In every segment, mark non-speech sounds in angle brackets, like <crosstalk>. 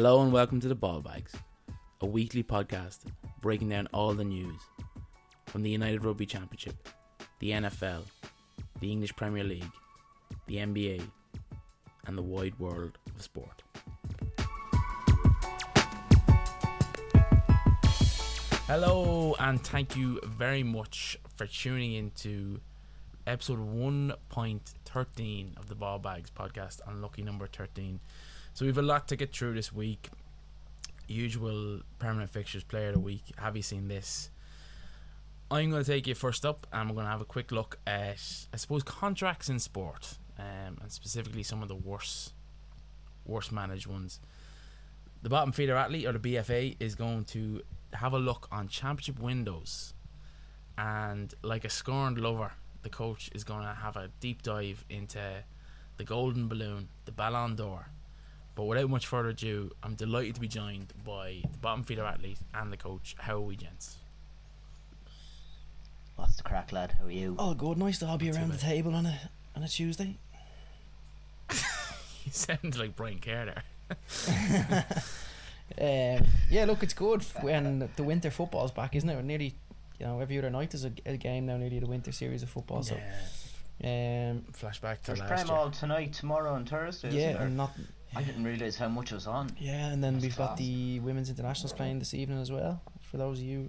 Hello and welcome to the Ball Bags, a weekly podcast breaking down all the news from the United Rugby Championship, the NFL, the English Premier League, the NBA, and the wide world of sport. Hello, and thank you very much for tuning in to episode 1.13 of the Ball Bags podcast, unlucky number 13. So we have a lot to get through this week. Usual permanent fixtures, player of the week. Have you seen this? I'm going to take you first up, and we're going to have a quick look at, I suppose, contracts in sport, um, and specifically some of the worst, worst managed ones. The bottom feeder athlete or the BFA is going to have a look on championship windows, and like a scorned lover, the coach is going to have a deep dive into the Golden Balloon, the Ballon d'Or, but without much further ado, I'm delighted to be joined by the bottom feeder athlete and the coach. How are we, gents? What's the crack, lad? How are you? Oh, good. Nice to all be Not around the table on a on a Tuesday. <laughs> You sound like Brian Kerr there. <laughs> Um, yeah, look, it's good when the winter football's back, isn't it? We're nearly, you know, every other night there's a, a game now, nearly the winter series of football. So, um, Flashback to There's last Prem year. all tonight, tomorrow, and Thursday. yeah, isn't there? and not I didn't realise how much was on. yeah, and then That's we've got the women's internationals playing this evening as well. For those of you,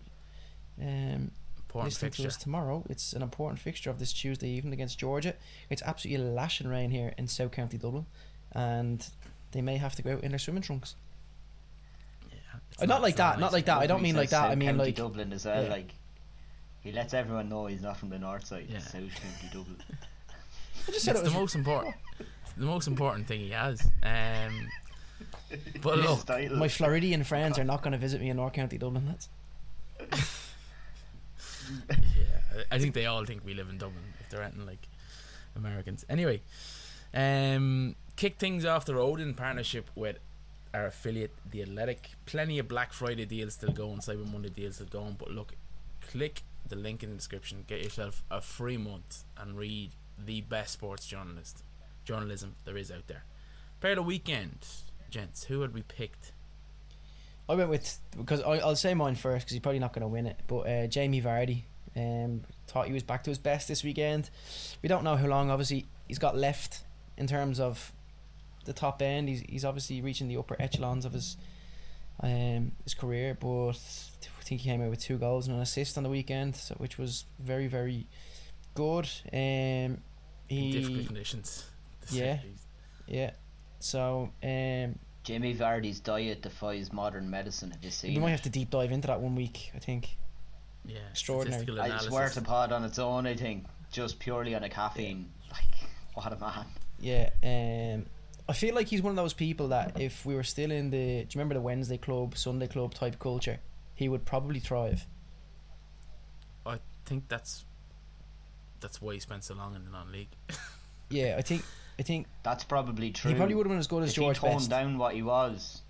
um, Important listening to fixture. us tomorrow, it's an important fixture of this Tuesday evening against Georgia. It's absolutely lashing rain here in South County Dublin, and they may have to go out in their swimming trunks. Yeah, it's Uh, not like it's that, not like that. I don't mean like says that. I South mean County like Dublin as well. yeah. Like he lets everyone know he's not from the north side. Yeah. South County Dublin. <laughs> I just said It's it the most important. <laughs> it's the most important thing he has. Um, but look. My Floridian friends are not going <laughs> to visit me in North County Dublin. That's yeah, I I think they all think we live in Dublin if they're anything like Americans. Anyway, um, kick things off the road in partnership with our affiliate, The Athletic. Plenty of Black Friday deals still going, Cyber Monday deals still going. But look, click the link in the description, get yourself a free month, and read the best sports journalist journalism there is out there. Pair of the weekend, gents. Who had we picked? I went with because I, I'll say mine first because he's probably not going to win it. But uh, Jamie Vardy, um, thought he was back to his best this weekend. We don't know how long. Obviously, he's got left in terms of the top end. He's he's obviously reaching the upper echelons of his um his career. But I think he came out with two goals and an assist on the weekend, so, which was very very good. Um, In difficult conditions. To say yeah. <laughs> yeah. So um, Jamie Vardy's diet defies modern medicine. Have you seen? we might it? have to deep dive into that one week. I think. Yeah, Extraordinary. statistical I analysis. swear to pod on its own. I think just purely on a caffeine. Like <laughs> what a man. Yeah, um, I feel like he's one of those people that if we were still in the, do you remember the Wednesday club, Sunday club type culture, he would probably thrive. I think that's that's why he spent so long in the non-league. <laughs> Yeah, I think, I think That's probably true. he probably would have been as good as if George he toned Best. down what he was.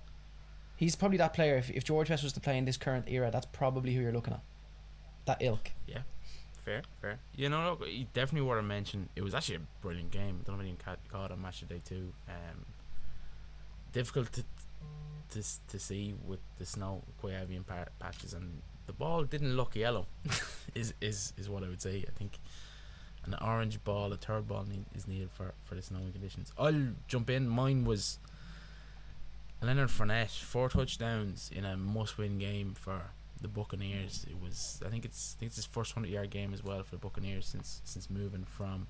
He's probably that player. If, if George Best was to play in this current era, that's probably who you're looking at. That ilk. yeah, fair, fair. You know, look, he definitely worth a mention. It was actually a brilliant game. I don't know if anyone ca- caught on match of day two. Um, difficult to to to see with the snow quite heavy in patches, and the ball didn't look yellow. <laughs> is is is what I would say. I think an orange ball, a third ball, need, is needed for for the snowing conditions. I'll jump in. Mine was Leonard Fournette, four touchdowns in a must-win game for the Buccaneers. It was, I think it's, I think it's his first hundred-yard game as well for the Buccaneers since since moving from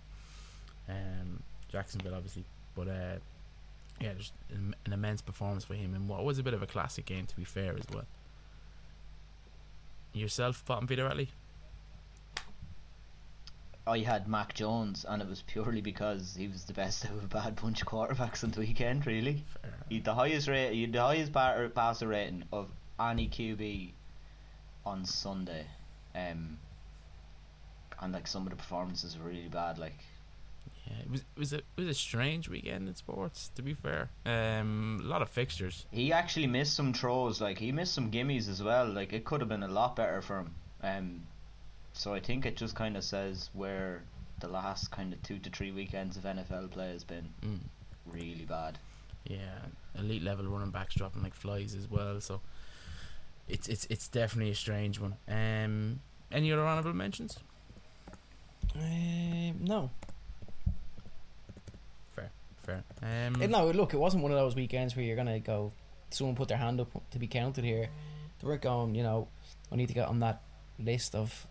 um, Jacksonville, obviously. But uh, yeah, just an, an immense performance for him, and what was a bit of a classic game to be fair as well. Yourself, bottom feeder athlete? I had Mac Jones, and it was purely because he was the best <laughs> of a bad bunch of quarterbacks on the weekend. Really, he had the highest rate, he had the highest bar- passer rating of any QB on Sunday. Um, and like some of the performances were really bad. Like Yeah, it was it was a it was a strange weekend in sports. To be fair, um, a lot of fixtures. he actually missed some throws. Like he missed some gimmies as well. Like it could have been a lot better for him. Um, so I think it just kind of says where the last kind of two to three weekends of NFL play has been Mm. really bad. Yeah, elite level running backs dropping like flies as well. So it's it's it's definitely a strange one. Um, any other honorable mentions? Um, no. Fair. Fair. Um, no, look, it wasn't one of those weekends where you're gonna go. Someone put their hand up to be counted here. They were going, you know, I need to get on that list of,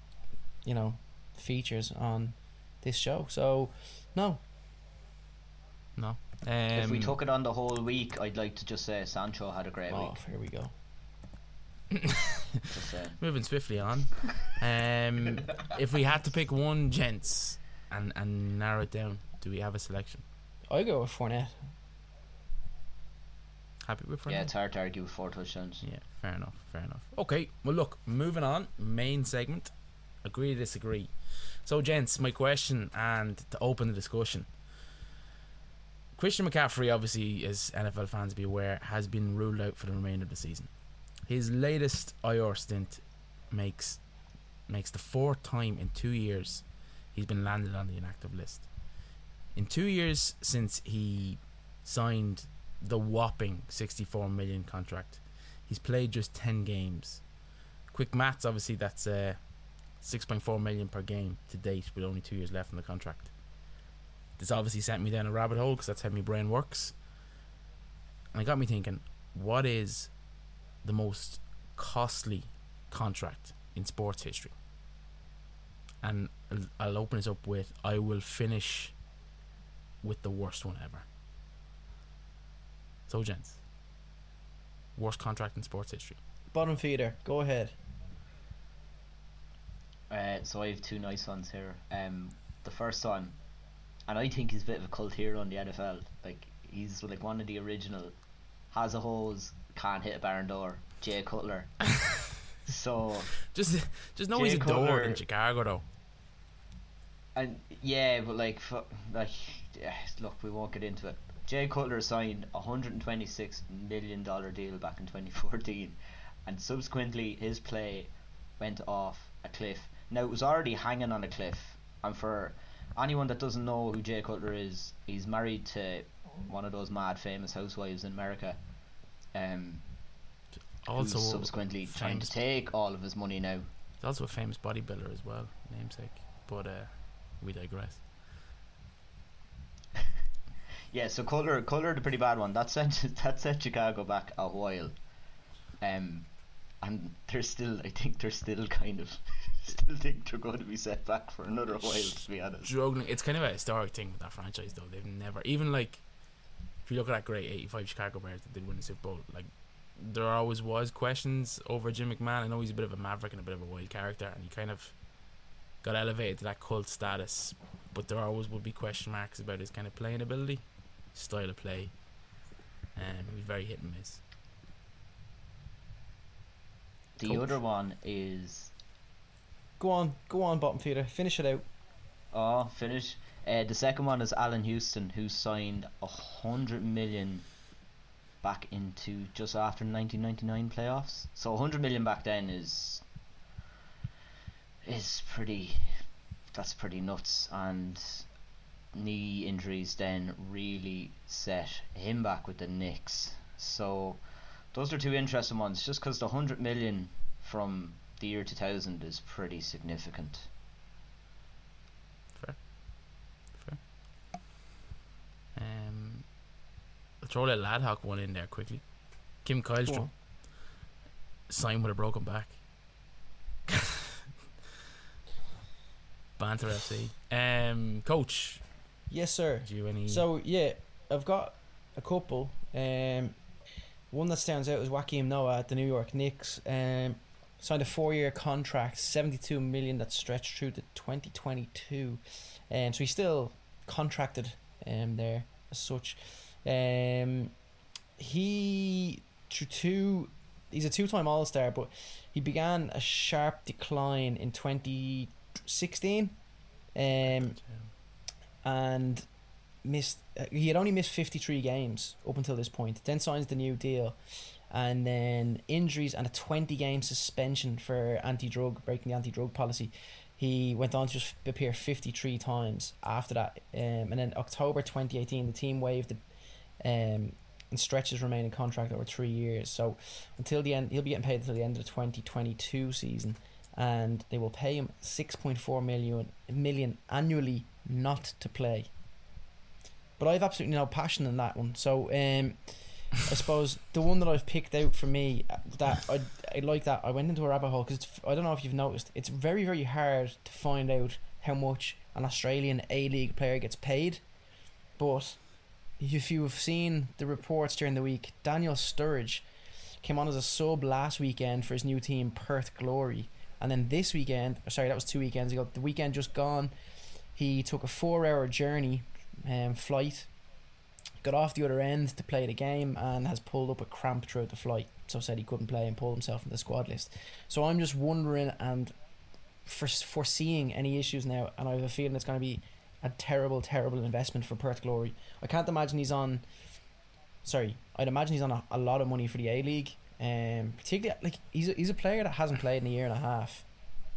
you know, features on this show. So, no, no. Um, if we took it on the whole week, I'd like to just say Sancho had a great oh, week. here we go. <laughs> Just moving swiftly on. Um, <laughs> if we had to pick one, gents, and and narrow it down, do we have a selection? I go with Fournette. Happy with Yeah, Fournette? it's hard to argue with four touchdowns. Yeah, fair enough, fair enough. Okay, well, look, moving on, main segment. Agree disagree. So, gents, my question, and to open the discussion Christian McCaffrey, obviously, as NFL fans be aware, has been ruled out for the remainder of the season. His latest IR stint makes makes the fourth time in two years he's been landed on the inactive list. In two years since he signed the whopping 64 million contract, he's played just 10 games. Quick maths, obviously, that's uh, 6.4 million per game to date, with only two years left in the contract. This obviously sent me down a rabbit hole because that's how my brain works. And it got me thinking, what is the most costly contract in sports history? And I'll, I'll open this up with I will finish with the worst one ever. So, gents, worst contract in sports history. Bottom feeder, go ahead. Uh, so I have two nice ones here. Um, the first one, and I think he's a bit of a cult hero in the NFL. Like he's like one of the original, has a hose, can't hit a barn door. Jay Cutler. <laughs> so Just, just know Jay he's a Cutler- in Chicago, though. and yeah, but like fu- like yeah, look, we won't get into it. Jay Cutler signed a hundred and twenty six million dollar deal back in twenty fourteen, and subsequently his play went off a cliff. Now it was already hanging on a cliff, and for anyone that doesn't know who Jay Cutler is, he's married to one of those mad famous housewives in America. Um, Also, who's subsequently trying to take all of his money now. he's also a famous bodybuilder as well, namesake. But uh, we digress. <laughs> Yeah, so Cutler, Cutler, the pretty bad one. That sent <laughs> that set Chicago back a while, um, and they're still. I think they're still kind of <laughs> still <laughs> think they're going to be set back for another while. To be honest, Struggling. It's kind of a historic thing with that franchise, though. They've never, even like, if you look at that great '85 Chicago Bears that did win the Super Bowl, like, there always was questions over Jim McMahon. I know he's a bit of a maverick and a bit of a wild character, and he kind of got elevated to that cult status. But there always would be question marks about his kind of playing ability, style of play, um, and he was very hit and miss. the Coach. other one is Go on, go on, bottom feeder. Finish it out. oh finish. Uh, the second one is Allan Houston, who signed a hundred million back into just after 1999 playoffs. So 100 million back then is is pretty. That's pretty nuts, and knee injuries then really set him back with the Knicks. So those are two interesting ones. Just because the 100 million from the year 2000 is pretty significant. Um, I'll throw a little ad hoc one in there quickly. Kim Go Källström on. signed with a broken back. <laughs> Banter FC. Um, coach, Yes, sir. do you any? So yeah, I've got a couple. Um, one that stands out is Joakim Noah at the New York Knicks. Um, signed a four-year contract, seventy-two million that stretched through to twenty twenty-two, and so he's still contracted um, there as such. Um, he through two, he's a two-time All-Star, but he began a sharp decline in twenty sixteen, um, and missed. Uh, he had only missed fifty-three games up until this point. Then signs the new deal and then injuries and a 20 game suspension for anti drug, breaking the anti drug policy. He went on to appear 53 times after that. Um, and then October 2018, the team waived the um, and stretched his remaining contract over three years. So until the end, he'll be getting paid until the end of the 2022 season. And they will pay him 6.4 million, million annually not to play. But I have absolutely no passion in that one. So um, I suppose the one that I've picked out for me uh, that I I like that I went into a rabbit hole because I don't know if you've noticed it's very very hard to find out how much an Australian A League player gets paid, but if you have seen the reports during the week, Daniel Sturridge came on as a sub last weekend for his new team Perth Glory, and then this weekend, sorry that was two weekends ago, the weekend just gone, he took a four-hour journey, um, flight got off the other end to play the game and has pulled up a cramp throughout the flight. So said he couldn't play and pulled himself from the squad list. So I'm just wondering and for foreseeing any issues now, and I have a feeling it's going to be a terrible, terrible investment for Perth Glory. I can't imagine he's on. Sorry, I'd imagine he's on a, a lot of money for the A League. Um, particularly like he's a, he's a player that hasn't played in a year and a half.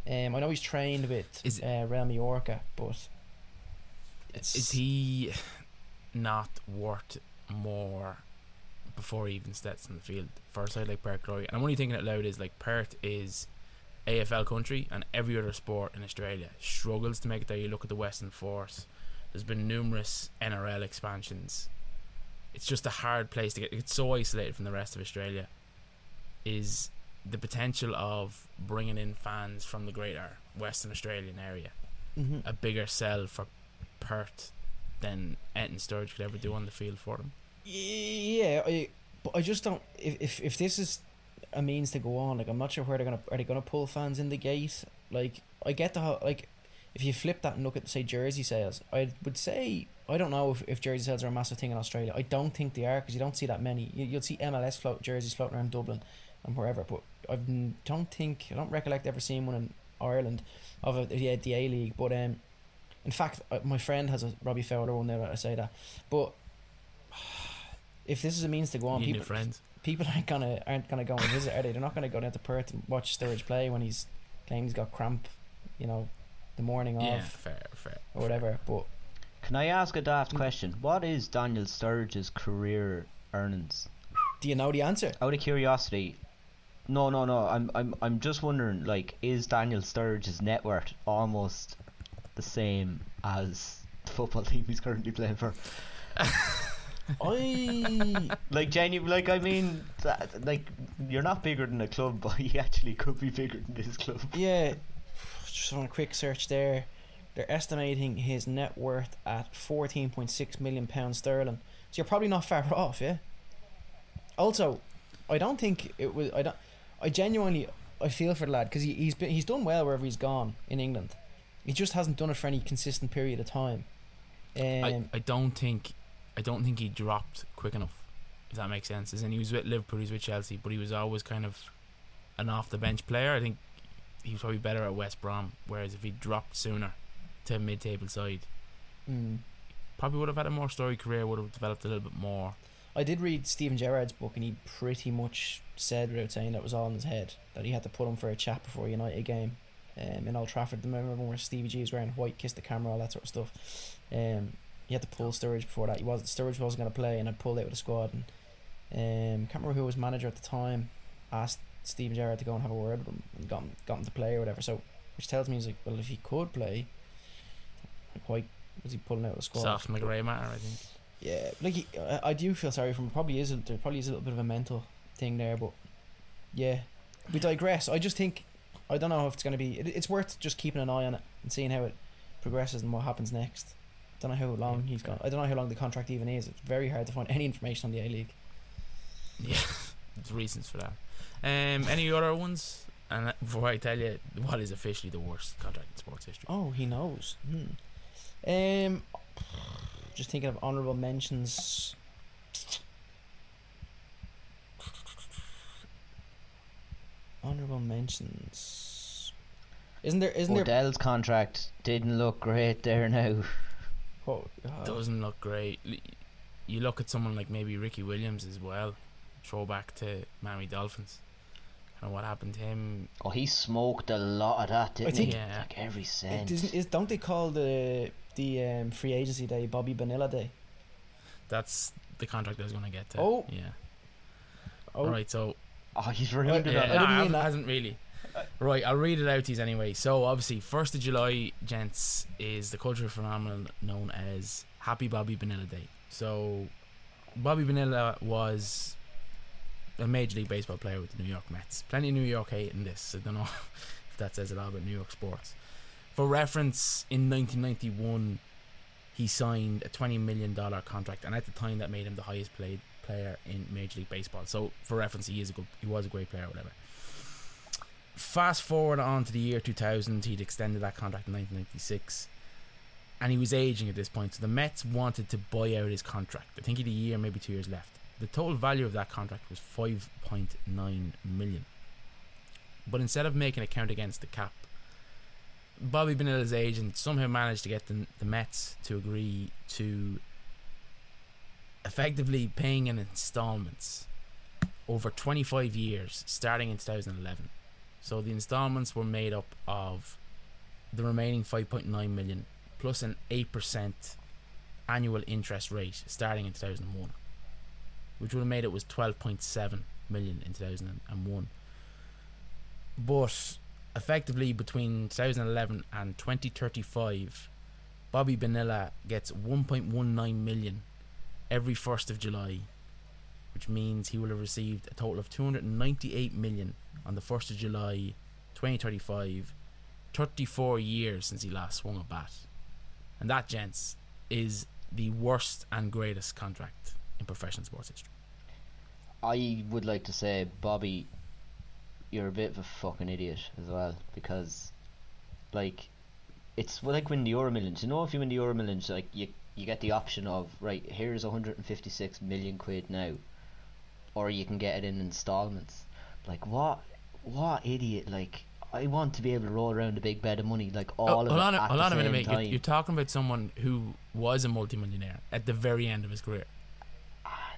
Um, I know he's trained with Is uh, Real Mallorca, but it's Is he not worth more before he even steps on the field for a side like Perth Glory? And I'm only thinking out loud is like Perth is AFL country and every other sport in Australia struggles to make it there. You look at the Western Force. There's been numerous NRL expansions. It's just a hard place to get. It's so isolated from the rest of Australia. Is the potential of bringing in fans from the greater Western Australian area Mhm. a bigger sell for Perth than Enton Sturridge could ever do on the field for them. Yeah, I, but I just don't. If, if if this is a means to go on, like I'm not sure where they're gonna are they gonna pull fans in the gate. Like I get the ho- like, if you flip that and look at say jersey sales, I would say I don't know if, if jersey sales are a massive thing in Australia. I don't think they are because you don't see that many. You, you'll see MLS float jerseys floating around Dublin and wherever, but I don't think I don't recollect ever seeing one in Ireland of a, yeah, the A League. But um, in fact, uh, my friend has a Robbie Fowler one there. that I say that, but if this is a means to go on, You new people friends. people aren't gonna aren't gonna go and visit, are they? They're not gonna go down to Perth and watch Sturridge play when he's claimed he's got cramp, you know, the morning Yeah, of fair, fair. or whatever. But Can I ask a daft question? What is Daniel Sturridge's career earnings? do you know the answer? Out of curiosity, no, no, no. I'm, I'm, I'm just wondering. Like, is Daniel Sturridge's net worth almost the same as the football <laughs> team he's currently playing for? <laughs> I Like, genuine. Like, I mean, that, like, you're not bigger than a club, <laughs> but he actually could be bigger than this club. yeah, just on a quick search there, they're estimating his net worth at fourteen point six million pounds sterling. So you're probably not far off, yeah. Also, I don't think it was. I don't. I genuinely I feel for the lad because he, he's been he's done well wherever he's gone in England. He just hasn't done it for any consistent period of time. Um, I, I don't think I don't think he dropped quick enough. If that makes sense. As in he was with Liverpool, he was with Chelsea, but he was always kind of an off the bench player. I think he was probably better at West Brom. Whereas if he dropped sooner to a mid table side, mm. probably would have had a more story career, would have developed a little bit more. I did read Steven Gerrard's book, and he pretty much said, without saying that was all in his head, that he had to put him for a chat before a United game um, in Old Trafford. I remember where Stevie G was wearing white, kissed the camera, all that sort of stuff. Um, he had to pull Sturridge before that. He was Sturridge wasn't going to play, and I pulled out of the squad. And um, can't remember who was manager at the time. Asked Steven Gerrard to go and have a word with him and got him, got him to play or whatever. So, which tells me he's like, well, if he could play, like, why was he pulling out of the squad? Soft in the grey matter, I think. Yeah, like he, I, I do feel sorry for him. Probably is there probably is a little bit of a mental thing there, but yeah, we digress. I just think I don't know if it's gonna be. It, it's worth just keeping an eye on it and seeing how it progresses and what happens next. Don't know how long he's gone. I don't know how long the contract even is. It's very hard to find any information on the A League. Yeah, <laughs> there's reasons for that. Um, any other ones? And uh, before I tell you what is officially the worst contract in sports history. Oh, he knows. Hmm. Um, just thinking of honorable mentions. Honorable mentions. Isn't there? Isn't there? Odell's contract didn't look great there now. <laughs> Oh, God. Doesn't look great. You look at someone like maybe Ricky Williams as well. Throwback to Miami Dolphins. Kind of what happened to him. Oh, he smoked a lot of that, didn't think- he? Yeah. Like every cent. isn't, is, don't they call the the um, free agency day Bobby Bonilla Day? That's the contract I was going to get to. Oh. Yeah. Oh, All right, so Oh, he's ruined it. Yeah, I no, didn't it mean that. hasn't really. Right, I'll read it out to you anyway. So, obviously, 1st of July, gents, is the cultural phenomenon known as Happy Bobby Bonilla Day. So, Bobby Bonilla was a Major League Baseball player with the New York Mets. Plenty of New York hate in this. I don't know <laughs> if that says a lot about New York sports. For reference, in 1991, he signed a $20 million contract, and at the time, that made him the highest paid player in Major League Baseball. So, for reference, he is a good, he was a great player, whatever. Fast forward on to the year 2000, he'd extended that contract in 1996, and he was aging at this point. So the Mets wanted to buy out his contract. I think he had a year, maybe two years left. The total value of that contract was 5.9 million. But instead of making it count against the cap, Bobby Bonilla's agent somehow managed to get the, the Mets to agree to effectively paying in installments over 25 years, starting in 2011. So the installments were made up of the remaining 5.9 million plus an 8% annual interest rate starting in 2001, which would have made it was 12.7 million in 2001. But effectively between 2011 and 2035, Bobby Bonilla gets 1.19 million every 1st of July, which means he will have received a total of 298 million on the 1st of July 2035, 34 years since he last swung a bat. And that, gents, is the worst and greatest contract in professional sports history. I would like to say, Bobby, you're a bit of a fucking idiot as well because, like, it's like winning the Euro Millions. You know, if you win the Euro Millions, like you you get the option of right here's 156 million quid now, or you can get it in installments. Like what? What idiot? Like I want to be able to roll around a big bed of money like oh, all Oh, of hold it on, at hold the on a minute, mate. You're, you're talking about someone who was a multimillionaire at the very end of his career.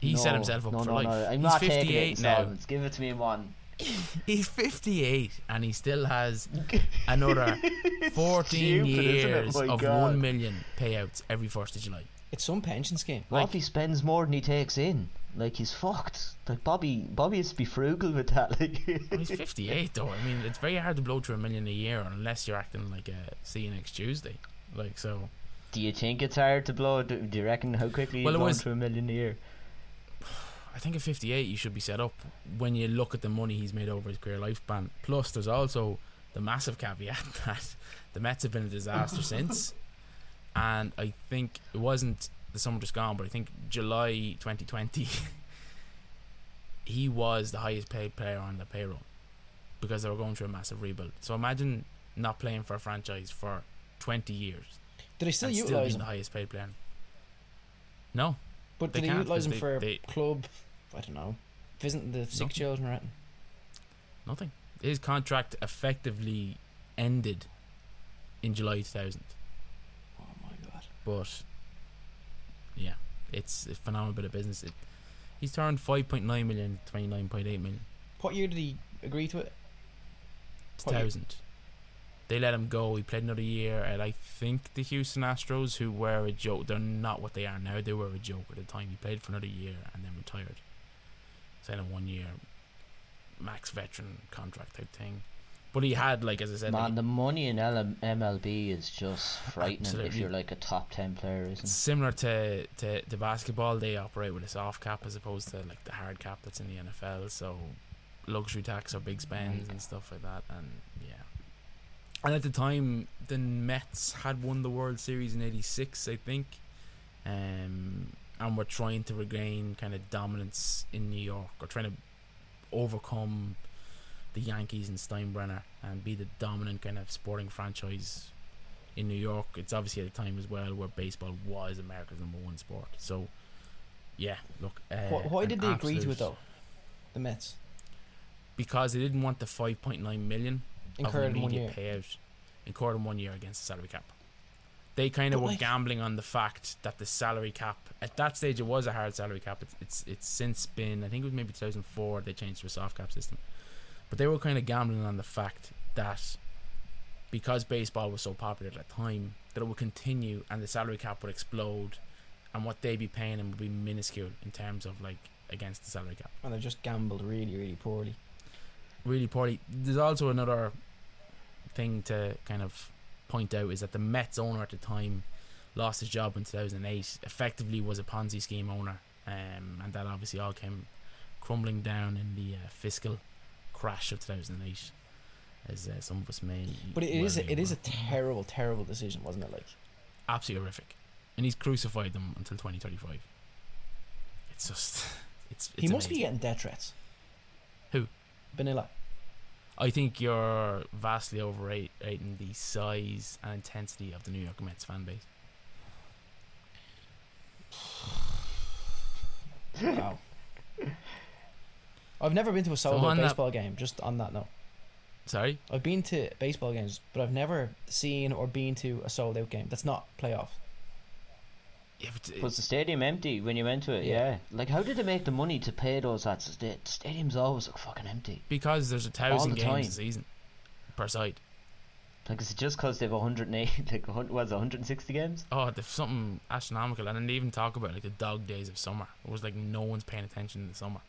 He set himself up no, for no, life. No, I'm He's not taking it 58 now. Give it to me in one. <laughs> He's 58 and he still has <laughs> another 14 stupid, years of God. 1 million payouts every 1st of July. it's some pension scheme. What Like- if he spends more than he takes in? Like he's fucked. Like Bobby, Bobby has to be frugal with that. <laughs> Like Well, he's 58 though. I mean, it's very hard to blow through a million a year unless you're acting like a see you next Tuesday. Like, so. do you think it's hard to blow? Do, do you reckon how quickly Well, you it go was- to a million a year? I think at 58 you should be set up when you look at the money he's made over his career lifespan. Plus, there's also the massive caveat <laughs> that the Mets have been a disaster <laughs> since. And I think it wasn't the summer just gone, but I think July 2020, <laughs> he was the highest paid player on the payroll because they were going through a massive rebuild. So imagine not playing for a franchise for 20 years Do they still and still being him? the highest paid player. No, But they they can't, utilize him 'cause for they- they- club? I don't know. Isn't the sick Nothing. children anything? Nothing. His contract effectively ended in July 2000. Oh my god. But yeah, it's a phenomenal bit of business. It, he's turned 5.9 million, 29.8 million, What year did he agree to it? What year? 2000. They let him go. He played another year at I think the Houston Astros, who were a joke. They're not what they are now. They were a joke at the time. He played for another year and then retired. Signed a one year max veteran contract type thing. But he had like as I said, like, Man, the money in LM- MLB is just frightening if you're like a top ten player, isn't it? similar to, to, to basketball, they operate with a soft cap as opposed to like the hard cap that's in the NFL. So luxury tax or big spends and stuff like that. And yeah. And at the time, the Mets had won the World Series in '86, I think, um, and were trying to regain kind of dominance in New York or trying to overcome the Yankees and Steinbrenner and be the dominant kind of sporting franchise in New York. It's obviously at a time as well where baseball was America's number one sport. So, yeah, look. Uh, Why, did they agree to it though? The Mets Because they didn't want the 5.9 million of incurred an in one year. payout incurred in one year against the salary cap. They kind of were like- gambling on the fact that the salary cap at that stage it was a hard salary cap. It's it's, it's since been I think it was maybe 2004 they changed to a soft cap system, but they were kind of gambling on the fact that because baseball was so popular at the time that it would continue and the salary cap would explode, and what they'd be paying them would be minuscule in terms of like against the salary cap and they just gambled really, really poorly. really poorly. There's also another thing to kind of point out is that the Mets owner at the time lost his job in 2008. Effectively, was a Ponzi scheme owner, um, and that obviously all came crumbling down in the uh, fiscal crash of 2008, as uh, some of us may. But it is a, it is a terrible, terrible decision, wasn't it? Like absolutely horrific, and he's crucified them until 2035. It's just, <laughs> it's. it's he must be getting death threats. Who? Bonilla. I think you're vastly overrating the size and intensity of the New York Mets fan base. Wow. I've never been to a solo that- baseball game. Just on that note, Sorry, I've been to baseball games, but I've never seen or been to a sold out game. That's not playoff. Yeah, but Was the stadium empty when you went to it? Yeah. Yeah. Like, how did they make the money to pay those ads? The stadiums always look fucking empty. because there's a thousand the games time. a season per side. Like, is it just because they've 108, <laughs> like, a hun- was it 160 games? Oh, there's something astronomical, and then they even talk about like the dog days of summer. It was like no one's paying attention in the summer,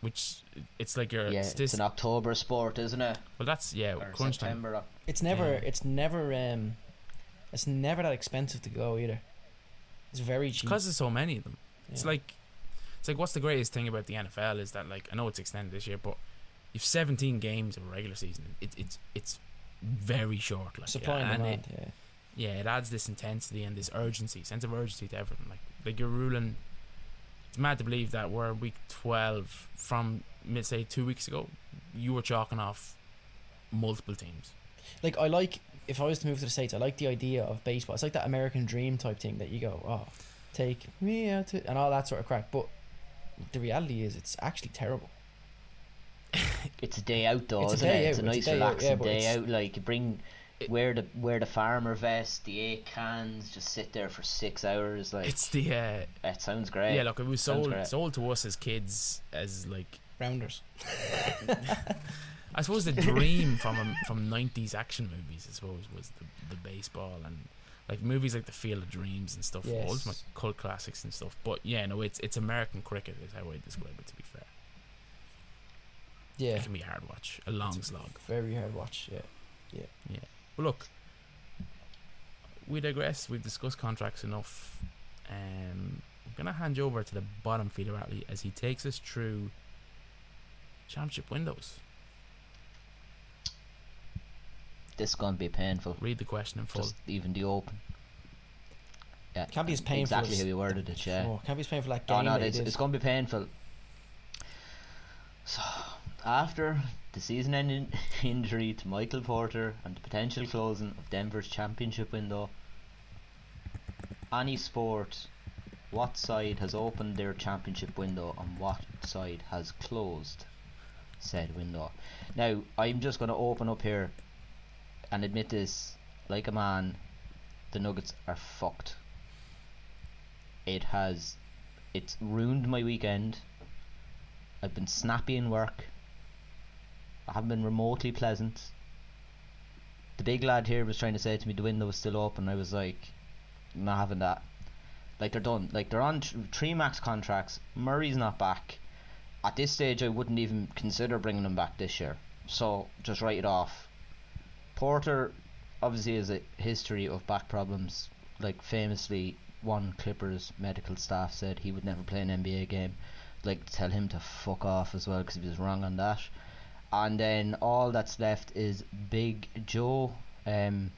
which it's like your yeah, it's it's an October sport, isn't it? well, that's yeah, Or crunch time. September. Oc- It's never. Yeah. It's never. Um, it's never that expensive to go either. It's very cheap. because there's so many of them. It's like it's like what's the greatest thing about the NFL is that like I know it's extended this year, but you've 17 games of a regular season. It, it's it's very short. Like supply and and demand. It, yeah. yeah, it adds this intensity and this urgency, sense of urgency to everything. Like like you're ruling. It's mad to believe that we're week 12 from mid say two weeks ago. You were chalking off multiple teams. Like I like if I was to move to the states, I like the idea of baseball. It's like that American dream type thing that you go, oh, take me out to, and all that sort of crap. But the reality is, it's actually terrible. <laughs> It's a day out though, It's a isn't day it? It's out, a it's a nice day out, relaxing yeah, day out. Like you bring, It- wear the wear the farmer vest, the eight cans, just sit there for six hours. Like It's the uh, that sounds great. yeah. Look, it was Sounds sold great. sold to us as kids as like Rounders. <laughs> <laughs> I suppose the dream from um, from nineties action movies, I suppose, was the the baseball and like movies like The Field of Dreams and stuff. Yes. My cult classics and stuff. But yeah, no, it's it's American cricket is how I describe it. To be fair, Yeah, it can be a hard watch, a long slog. very hard watch. Yeah, yeah, yeah. But look, we digress. We've discussed contracts enough. Um, I'm gonna hand you over to the bottom feeder athlete as he takes us through championship windows. This is gonna be painful. Read the question in full. Just even the open. Yeah, Can't be as painful Exactly as- how you worded it. Yeah. oh, can't be paying for that game. Oh no, it's, he it's going to be painful. So, after the season-ending <laughs> injury to Michael Porter and the potential closing of Denver's championship window, any sport, what side has opened their championship window and what side has closed said window? Now, I'm just going to open up here and admit this, like a man, the Nuggets are fucked. It has it's ruined my weekend. I've been snappy in work. I haven't been remotely pleasant. The big lad here was trying to say to me the window was still open. I was like, not having that. Like they're done. Like they're on three max contracts. Murray's not back. At this stage, I wouldn't even consider bringing him back this year. So just write it off. Porter obviously has a history of back problems. Like famously, one Clippers medical staff said he would never play an NBA game. Like tell him to fuck off as well because he was wrong on that. And then all that's left is Big Joe, um,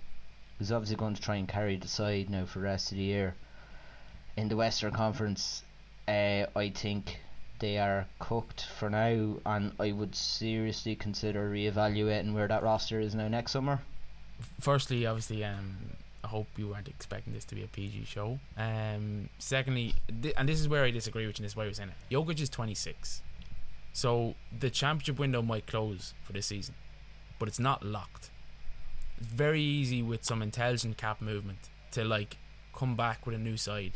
who's obviously going to try and carry the side now for the rest of the year. In the Western Conference, uh, I think they are cooked for now, and I would seriously consider reevaluating where that roster is now next summer. Firstly, obviously, um, I hope you weren't expecting this to be a PG show. Um, secondly, th- and this is where I disagree with you. And this is why I was saying it. Jokic is 26, so the championship window might close for this season, but it's not locked. It's very easy with some intelligent cap movement to like come back with a new side.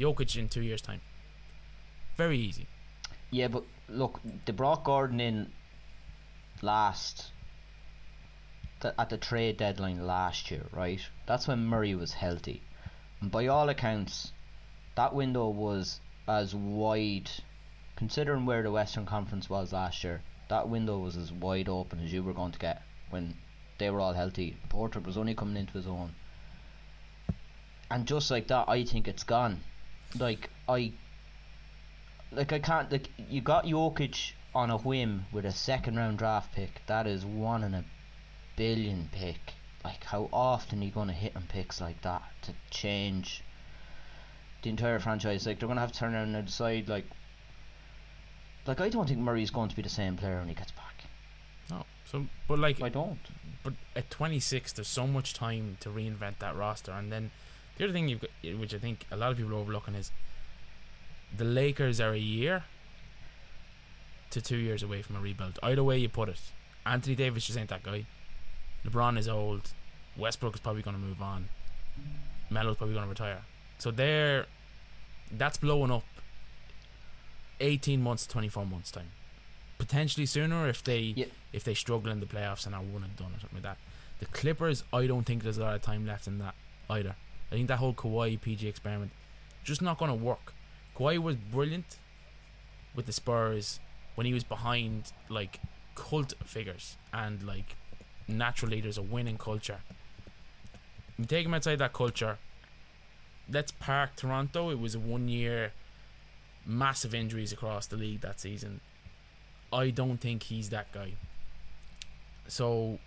Jokic in two years' time. Very easy. Yeah, but look, they brought Gordon in last at the trade deadline last year, right? That's when Murray was healthy. And by all accounts, that window was as wide, considering where the Western Conference was last year, that window was as wide open as you were going to get when they were all healthy. Porter was only coming into his own. And just like that, I think it's gone. Like, I like I can't like you got Jokic on a whim with a second round draft pick. That is one in a billion pick. Like how often are you gonna hit on picks like that to change the entire franchise? Like they're gonna have to turn around and decide like like I don't think Murray's going to be the same player when he gets back. No, so but like I don't. but at 26 there's so much time to reinvent that roster and then the other thing you've got which I think a lot of people are overlooking is the Lakers are a year to two years away from a rebuild either way you put it Anthony Davis just ain't that guy LeBron is old Westbrook is probably going to move on Melo's probably going to retire so they're that's blowing up 18 months to 24 months time potentially sooner if they Yeah. if they struggle in the playoffs and are one and done or something like that. The Clippers, I don't think there's a lot of time left in that either. I think that whole Kawhi PG experiment just not going to work. Kawhi was brilliant with the Spurs when he was behind like cult figures and like natural leaders, a winning culture. You take him outside that culture. Let's park Toronto. It was a one year massive injuries across the league that season. I don't think he's that guy. So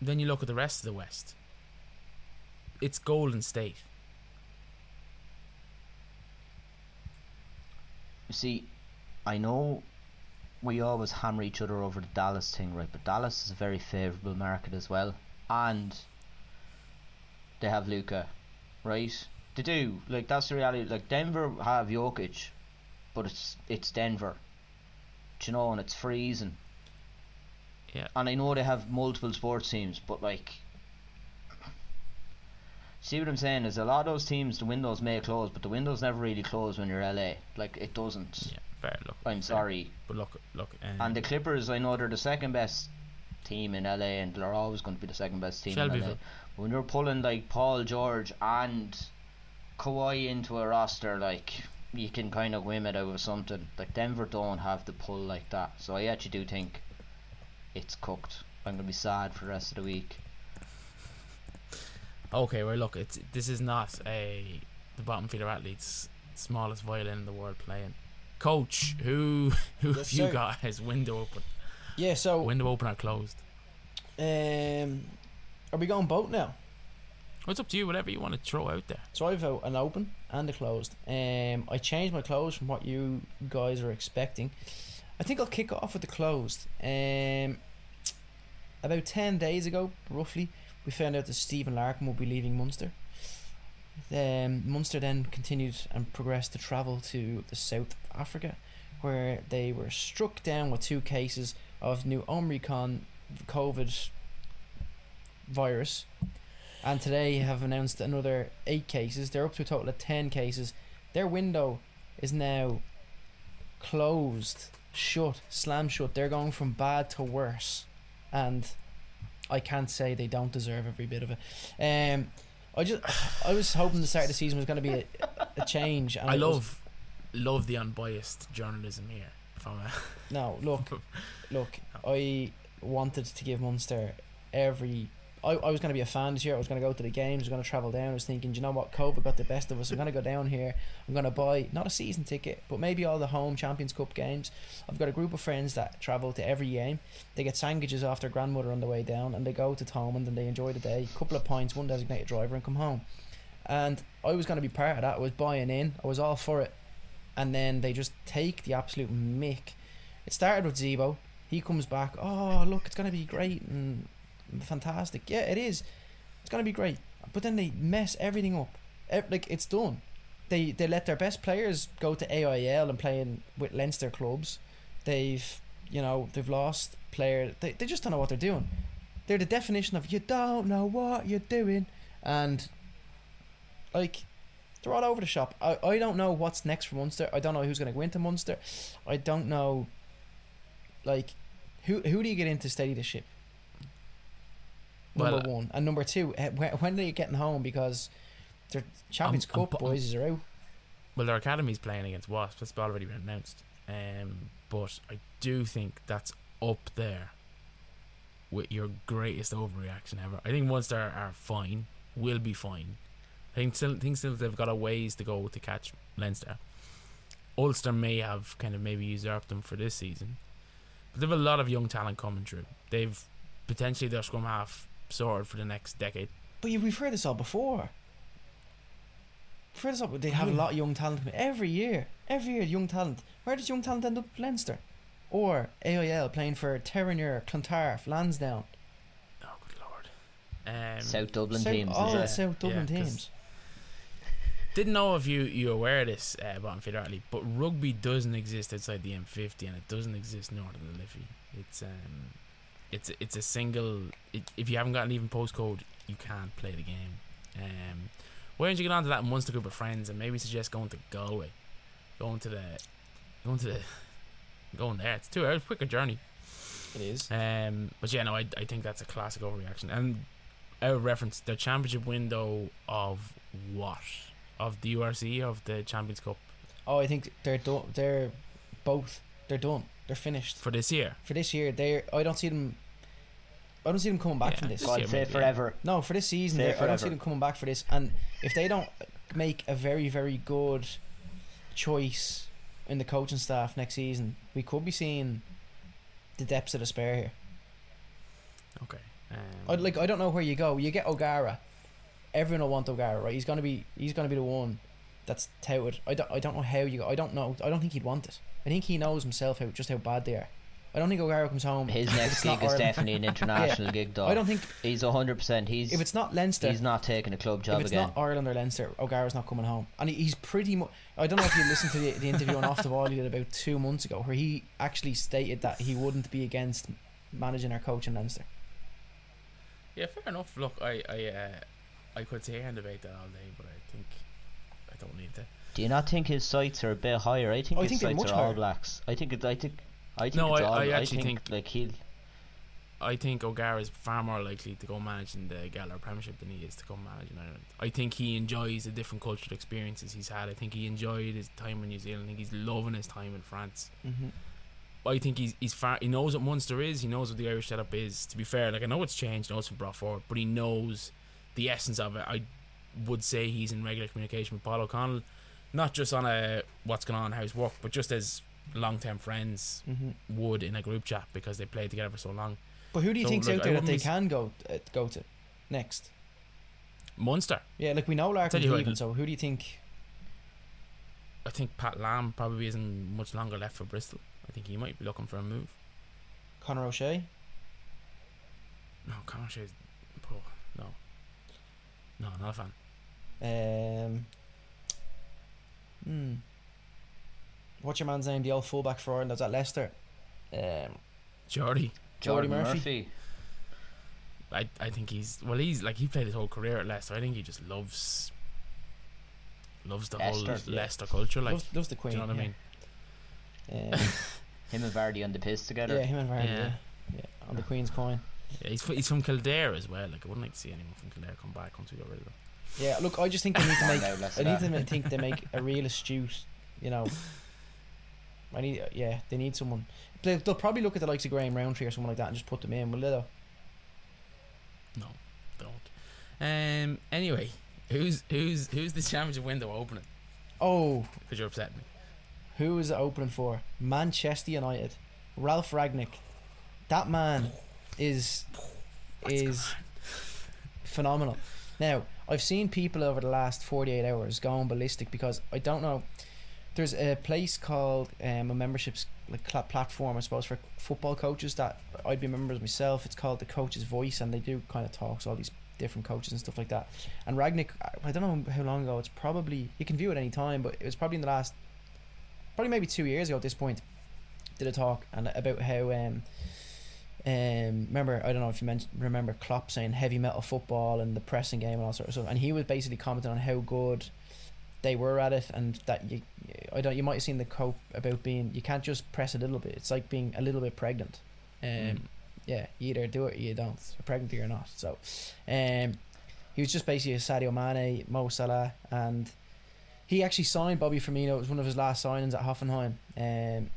then you look at the rest of the West. It's Golden State. You see, I know we always hammer each other over the Dallas thing, right? But Dallas is a very favourable market as well, and they have Luka, right? They do. Like that's the reality. Like Denver have Jokic, but it's it's Denver. Do you know, and it's freezing. Yeah. And I know they have multiple sports teams, but like. See what I'm saying? Is a lot of those teams the windows may close, but the windows never really close when you're LA. Like it doesn't. Yeah, fair. Look, I'm fair. sorry. but look, look. Um, And the Clippers, I know they're the second best team in LA, and they're always going to be the second best team in LA. But when you're pulling like Paul George and Kawhi into a roster, like you can kind of whim it out of something. Like Denver don't have the pull like that, so I actually do think it's cooked. I'm gonna be sad for the rest of the week. Okay, well, look, it's this is not a the bottom feeder athletes smallest violin in the world playing. Coach, who <laughs> who Yes, have you sir. got as window open? Yeah, so Window open or closed? um, are we going both now? It's up to you. Whatever you want to throw out there. So I've an open and a closed. Um, I changed my closed from what you guys are expecting. I think I'll kick off with the closed. Um, about ten days ago, roughly, we found out that Stephen Larkham will be leaving Munster. Um, Munster then continued and progressed to travel to the South Africa, where they were struck down with two cases of new Omicron COVID virus and today have announced another eight cases. They're up to a total of ten cases. Their window is now closed, shut, slam shut. They're going from bad to worse, and I can't say they don't deserve every bit of it. Um, I just, I was hoping the start of the season was going to be a, a change. And I it was- love love the unbiased journalism here. From No, look, <laughs> look. I wanted to give Munster every. I, I was going to be a fan this year. I was going to go to the games. I was going to travel down. I was thinking, "Do you know what? COVID got the best of us. I'm going to go down here. I'm going to buy not a season ticket, but maybe all the home Champions Cup games. I've got a group of friends that travel to every game. They get sandwiches off their grandmother on the way down, and they go to Thomond and they enjoy the day. A couple of pints, one designated driver, and come home. And I was going to be part of that. I was buying in. I was all for it. and then they just take the absolute mick. It started with Zebo. He comes back. Oh, look, it's gonna be great and fantastic. Yeah, it is. It's gonna be great. But then they mess everything up. Like it's done. They they let their best players go to AIL and playing with Leinster clubs. They've you know they've lost player. They they just don't know what they're doing. They're the definition of you don't know what you're doing, and like they're all over the shop. I, I don't know what's next for Munster. I don't know who's going to go into Munster. I don't know, like, who who do you get in to steady the ship? Number Well, one and number two. eh, When, are you getting home? Because their Champions I'm- I'm Cup pu- boys are out. Well, their academy's playing against Wasps. That's already been announced. Um, but I do think that's up there with your greatest overreaction ever. I think Munster are fine, will be fine. I think still, think still they've got a ways to go to catch Leinster. Ulster may have kind of maybe usurped them for this season, but they've a lot of young talent coming through. They've potentially their scrum half sorted for the next decade. But you, we've heard this all before. We've heard this all. They have a lot of young talent every year. Every year, young talent. Where does young talent end up? Leinster, or AIL playing for Terenure, Clontarf, Lansdowne. Oh, good lord! Um, South Dublin South- teams. all is the it? South Dublin Yeah, 'cause- teams. Didn't know if you you aware of this, uh, Bottom Feeder Hartley, but rugby doesn't exist outside the M50 and it doesn't exist north of the Liffey. It's um, it's it's a single. It, if you haven't got an even postcode, you can't play the game. Um, why don't you get onto that Munster group of friends and maybe suggest going to Galway, going to the, going to the, <laughs> going there. It's two hours quicker journey. It is. Um, but yeah, no, I, I think that's a classic overreaction. And out of reference, the championship window of what? Of the URC, of the Champions Cup Oh, I think they're done. They're both. They're done. They're finished for this year. for this year. They. I don't see them. I don't see them coming back Yeah, from this. this God say forever. No, for this season, Stay I don't see them coming back for this. And if they don't make a very, very good choice in the coaching staff next season, we could be seeing the depths of despair here. Okay. Um, I like. I don't know where you go. You get O'Gara. Everyone will want O'Gara, right? He's gonna be. He's gonna be the one that's touted. I don't. I don't know how you. Go I don't know. I don't think he'd want it. I think he knows himself how just how bad they are. I don't think O'Gara comes home. His <laughs> next gig is definitely an <laughs> international gig, though. I don't think He's hundred percent. He's if it's not Leinster, he's not taking a club if job it's again. not Ireland or Leinster, O'Gara's not coming home. And he's pretty much. I don't know if you listened to the, the interview on Off the Wall he did about two months ago, where he actually stated that he wouldn't be against managing or coaching Leinster. yeah, fair enough. Look, I I uh, I could say here and debate that all day, but I think I don't need to. Do you not think his sights are a bit higher? I think Oh, I his think they're sights much are all higher. blacks. I think it, I think I think No, it's I- all. I actually think, think- like he'll. I think O'Gara is far more likely to go managing the Gallagher Premiership than he is to go managing Ireland. I think he enjoys the different cultural experiences he's had. I think he enjoyed his time in New Zealand. I think he's loving his time in France. Mm-hmm. I think he's he's far. He knows what Munster is. He knows what the Irish setup is. To be fair, like I know it's changed. I know it's been brought forward, but he knows the essence of it. I would say he's in regular communication with Paul O'Connell, not just on a what's going on, how's work, but just as long term friends Mm-hmm. would in a group chat because they played together for so long. But who do you So, think's like, out there that they s- can go uh, go to next? Munster. Yeah, like we know Larkham's leaving, so who do you think? I think Pat Lam probably isn't much longer left for Bristol. I think he might be looking for a move. Conor O'Shea. No, Conor Shea's. Oh, no. No, not a fan. Um. Hmm. What's your man's name? The old fullback for Ireland that's at Leicester. Um. Jordy. Jordy Murphy. Murphy. I, I think he's well he's like he played his whole career at Leicester. I think he just loves loves the Leicester, whole yeah. Leicester culture. Like loves, loves the do you know what I mean? I mean? Um, <laughs> Him and Vardy on the piss together. yeah, him and Vardy. Yeah. Yeah. yeah, on the Queen's coin. Yeah, he's, he's from Kildare as well. Like I wouldn't like to see anyone from Kildare come back once we got rid of them. Yeah, look, I just think they need to <coughs> make. out less I need to think they make a <laughs> real astute. You know. I need. Yeah, they need someone. They'll, they'll probably look at the likes of Graham Rowntree or someone like that and just put them in. Will they? Though? No, don't. Um. Anyway, who's who's who's the championship window opening? Oh, Because you're upsetting me. Who is it opening for? Manchester United. Ralf Rangnick. That man is is phenomenal. Now, I've seen people over the last 48 hours going ballistic because I don't know. there's a place called um, a memberships like platform, I suppose, for football coaches that I'd be members myself. It's called the Coach's Voice, and they do kind of talks all these different coaches and stuff like that. And Rangnick, I don't know how long ago. It's probably you can view it any time, but it was probably in the last, probably maybe two years ago at this point. Did a talk and about how um, um, remember I don't know if you mentioned remember Klopp saying heavy metal football and the pressing game and all sorts of stuff, and he was basically commenting on how good they were at it and that you I don't you might have seen the quote about being you can't just press a little bit. It's like being a little bit pregnant. Um, Mm. yeah, you either do it or you don't. You're pregnant or you're not. So, um, he was just basically a Sadio Mane, Mo Salah, and he actually signed Bobby Firmino. It was one of his last signings at Hoffenheim. Um,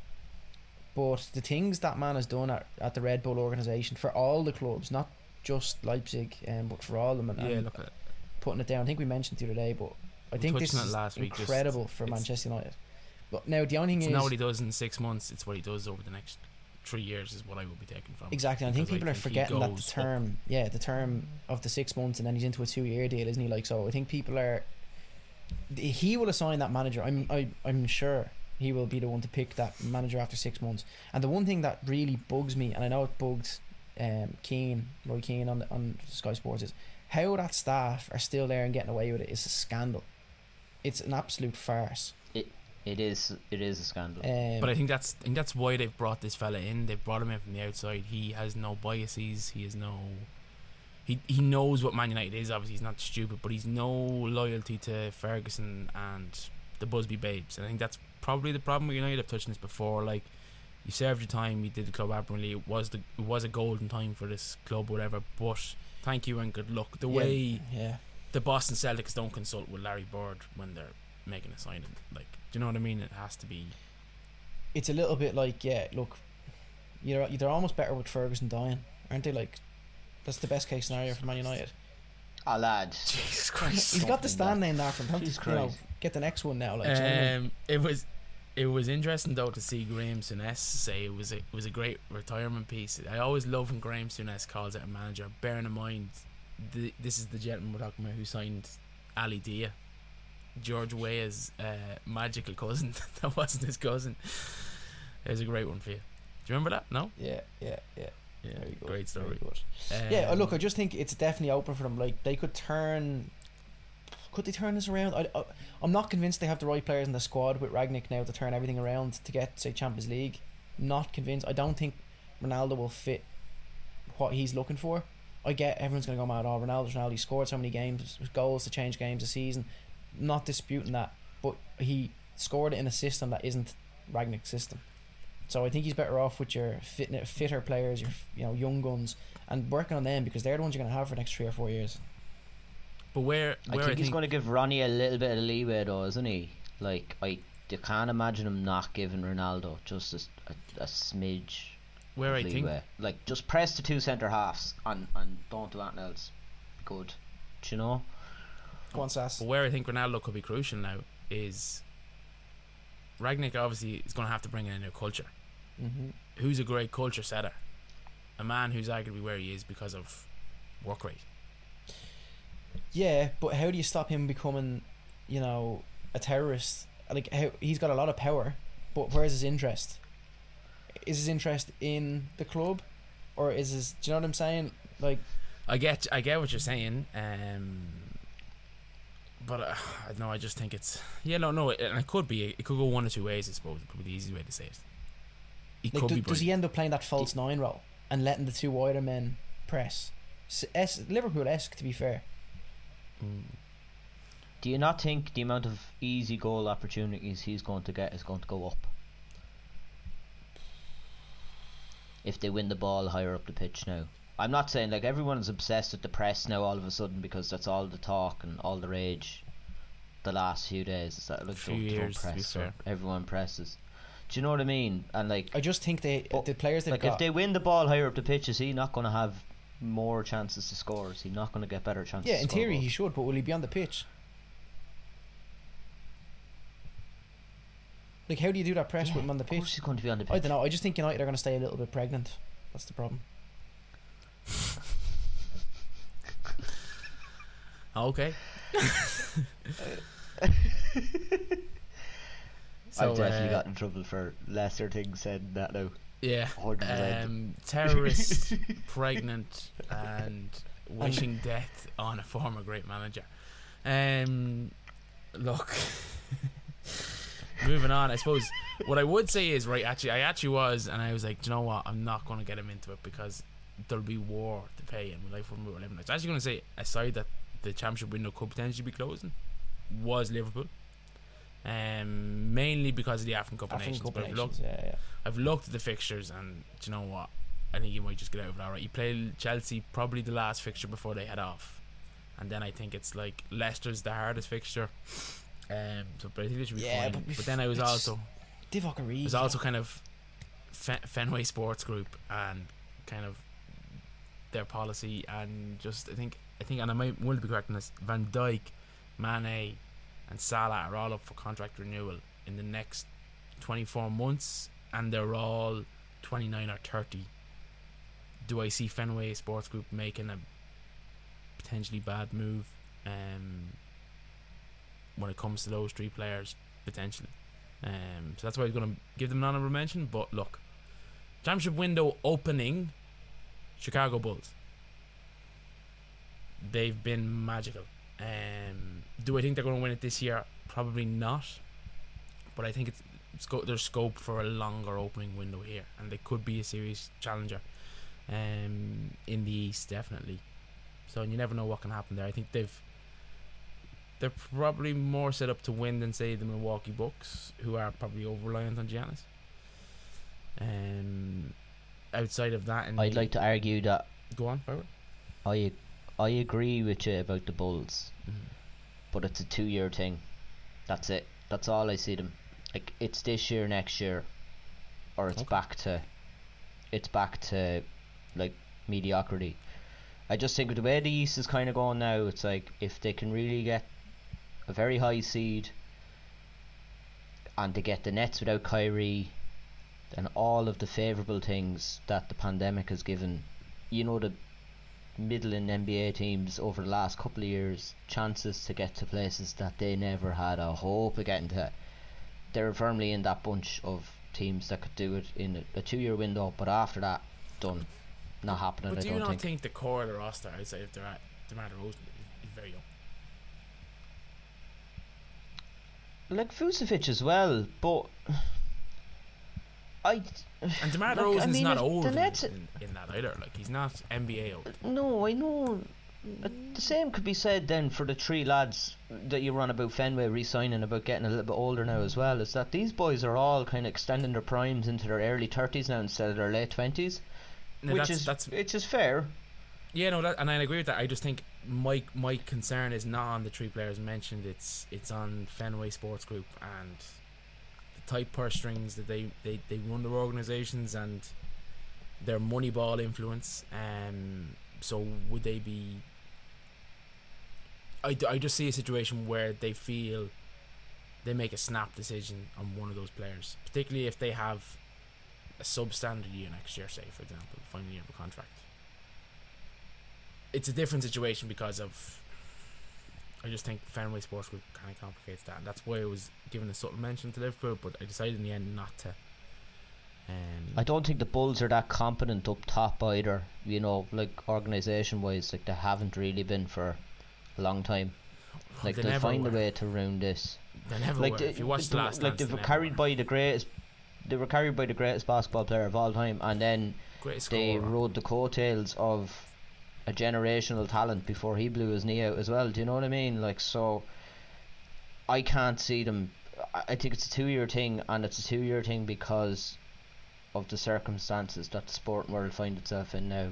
but the things that man has done at, at the Red Bull organization for all the clubs, not just Leipzig, um, but for all of them, and, Yeah, look at putting it down. I think we mentioned the other day, but I We think this is last week, incredible for Manchester United. But now the only thing it's is not what he does in six months. It's what he does over the next three years. Is what I will be taking from. Exactly, I think people are think he forgetting that the goes up. term, yeah, the term of the six months, and then he's into a two-year deal, isn't he? Like, so I think people are. He will assign that manager. I'm, I, I'm sure he will be the one to pick that manager after six months. And the one thing that really bugs me, and I know it bugs um, Keane, Roy Keane on the, on Sky Sports, is how that staff are still there and getting away with it is a scandal. It's an absolute farce. It is. It is a scandal. Um, But I think that's I think that's why they've brought this fella in. They've brought him in from the outside. He has no biases. He has no. He he knows what Man United is. Obviously, he's not stupid, but he's no loyalty to Ferguson and the Busby Babes. And I think that's probably the problem with United. I've touched on this before. Like, you served your time. You did the club admirably. It was the it was a golden time for this club, whatever. But thank you and good luck. The yeah, way yeah. the Boston Celtics don't consult with Larry Bird when they're making a signing, like, do you know what I mean? It has to be. it's a little bit like yeah look you're they're almost better with Ferguson dying aren't they like that's the best case scenario for Man United Ah, lad. <laughs> Jesus Christ. he's got the Something stand name after him don't Jesus you know Christ. Get the next one now like do you know what I mean? Um, it was it was interesting though to see Graham Souness say it was a, it was a great retirement piece. I always love when Graham Souness calls out a manager. Bearing in mind, the, this is the gentleman we're talking about who signed Ali Dia, George Weah's uh, magical cousin. <laughs> that wasn't his cousin. It was a great one for you. Do you remember that? No. yeah yeah yeah Yeah, very good great very story. good. yeah Um, look I just think it's definitely open for them like they could turn could they turn this around I, I, I'm not convinced they have the right players in the squad with Rangnick now to turn everything around to get say Champions League not convinced I don't think Ronaldo will fit what he's looking for I get everyone's going to go mad. Oh, Ronaldo's Ronaldo. He scored so many games, goals to change games a season. Not disputing that, but he scored in a system that isn't Rangnick's system. So I think he's better off with your fit, fitter players, your you know young guns, and working on them because they're the ones you're going to have for the next three or four years. But where I where think he's going to give Ronnie a little bit of leeway, though, isn't he? Like I, you can't imagine him not giving Ronaldo just a smidge where I of think leeway. Like just press the two centre halves and and don't do anything else. Good, do you know? Go on, Sass. But where I think Ronaldo could be crucial now is Rangnick obviously is going to have to bring in a new culture. Mm-hmm. Who's a great culture setter? A man who's arguably where he is because of work rate. Yeah, but how do you stop him becoming, you know, a terrorist? Like how he's got a lot of power, but where's his interest? Is his interest in the club, or is his? Do you know what I'm saying? Like, I get, I get what you're saying, um, but uh, no, I just think it's yeah, no, no, it, and it could be, it could go one or two ways. I suppose it could be the easy way to say it. He like could do- be. does he end up playing that false nine role and letting the two wider men press? S- Liverpool esque, to be fair. Brilliant? Do you not think the amount of easy goal opportunities he's going to get is going to go up? If they win the ball higher up the pitch now. I'm not saying like everyone's obsessed with the press now all of a sudden because that's all the talk and all the rage the last few days. It's that like Few don't, don't years, to be press so everyone presses. Do you know what I mean? And like I just think they the players they've like got. if they win the ball higher up the pitch, is he not going to have more chances to score? Is he not going to get better chances? yeah, in score theory goals? he should, but will he be on the pitch? Like, how do you do that press Yeah, with him on the Of course pitch? he's going to be on the pitch. I don't know. I just think United are going to stay a little bit pregnant. That's the problem. <laughs> Okay. <laughs> I've definitely uh, got in trouble for lesser things said that now. Yeah. Um, terrorist, <laughs> pregnant, and wishing death on a former great manager. Um, look, <laughs> moving on. I suppose what I would say is right. Actually, I actually was, and I was like, "Do you know what? I'm not going to get him into it because there'll be war to pay, and like from living. I was actually going to say, aside that the championship window could potentially be closing, was Liverpool. Um, mainly because of the African Cup of Nations. Cup But I've looked, yeah, yeah. I've looked at the fixtures, and do you know what? I think you might just get out of it all right. You play Chelsea probably the last fixture before they head off, and then I think it's like Leicester's the hardest fixture. Um, so but I think they should be Yeah, fine. but But, then I was also Divock was also kind of Fen- Fenway Sports Group and kind of their policy and just I think I think and I might will be correct on this. Van Dijk, Mane, and Salah are all up for contract renewal in the next 24 months, and they're all 29 or 30. Do I see Fenway Sports Group making a potentially bad move um, when it comes to those three players? Potentially. Um, so that's why I'm going to give them an honorable mention. But look, championship window opening, Chicago Bulls. They've been magical. Um, do I think they're going to win it this year? Probably not. But I think it's, it's go- there's scope for a longer opening window here, and they could be a serious challenger um, in the East, definitely. So you never know what can happen there. I think they've they're probably more set up to win than say the Milwaukee Bucks, who are probably over reliant on Giannis. Um, outside of that, and I'd like to argue that go on forward. I I agree with you about the Bulls, Mhm. But it's a two year thing. That's it. That's all I see them. Like it's this year, next year, or it's Okay. back to it's back to like mediocrity. I just think with the way the East is kind of going now, it's like if they can really get a very high seed and they get the Nets without Kyrie and all of the favourable things that the pandemic has given, you know, the middling NBA teams over the last couple of years chances to get to places that they never had a hope of getting to. They're firmly in that bunch of teams that could do it in a, two year window, but after that, done. Not happening, But do you don't not think. think. the core of the roster outside of DeMar, DeMar DeRozan is, is very young? Like Vucevic as well, but I <sighs> And DeMar <sighs> Look, I DeRozan's mean, not old in, in, in that either. Like he's not NBA old. no, I know. The same could be said then for the three lads that you run about Fenway re-signing about getting a little bit older now as well. Is that these boys are all kind of extending their primes into their early thirties now instead of their late twenties, which that's, is that's which is fair. yeah, no, that, and I agree with that. I just think my my concern is not on the three players mentioned. It's it's on Fenway Sports Group and tight purse strings that they they, they run their organizations and their money ball influence. Um, so would they be? I, I just see a situation where they feel they make a snap decision on one of those players, particularly if they have a substandard year next year, say for example, final year of a contract. It's a different situation because of. I just think Fenway Sports Group kind of complicates that, and that's why I was given a subtle mention to Liverpool, but I decided in the end not to. Um, I don't think the Bulls are that competent up top either. You know, like organisation wise, like they haven't really been for a long time. Like they they'll find were. a way to round this. They never like were. they, if you watch the they- last like they were carried were. by the greatest. They were carried by the greatest basketball player of all time, and then Greatest they scorer. rode the coattails of a generational talent before he blew his knee out as well. Do you know what I mean? Like so, I can't see them. I think it's a two-year thing, and it's a two-year thing because of the circumstances that the sporting world find itself in now,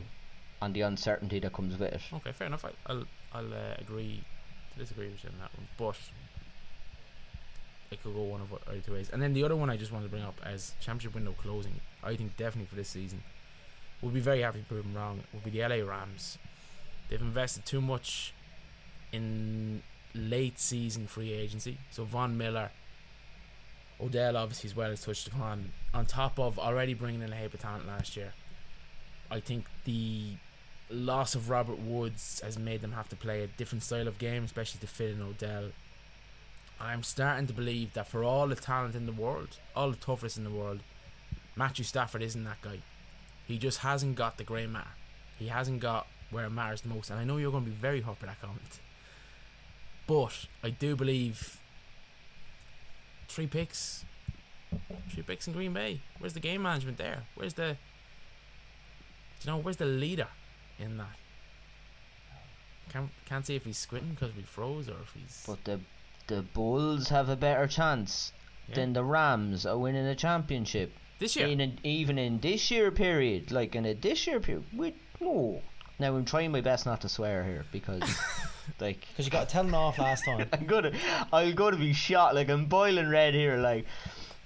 and the uncertainty that comes with it. Okay, fair enough. I, I'll I'll uh, agree to disagree with you on that one, but it could go one of either two ways. And then the other one I just wanted to bring up as championship window closing, I think definitely for this season, we'll be very happy to prove them wrong. Will be the LA Rams. They've invested too much in late season free agency. So Von Miller, Odell obviously as well as touched upon. On top of already bringing in a heap of talent last year, I think the loss of Robert Woods has made them have to play a different style of game, especially to fit in Odell. I'm starting to believe that for all the talent in the world, all the toughest in the world, Matthew Stafford isn't that guy. He just hasn't got the grey matter. He hasn't got where it matters the most. And I know you're going to be very hurt by that comment. But I do believe three picks, three picks in Green Bay. Where's the game management there? Where's the, do you know, where's the leader in that? Can't can't see if he's squinting because we froze or if he's. But the the Bulls have a better chance Yeah. than the Rams of winning a championship. this year. In, even in this year period, like in a this year period, we no. Now I'm trying my best not to swear here because, <laughs> like, Because you got telling off last time. <laughs> I'm gonna, I'm gonna be shot. Like I'm boiling red here. Like,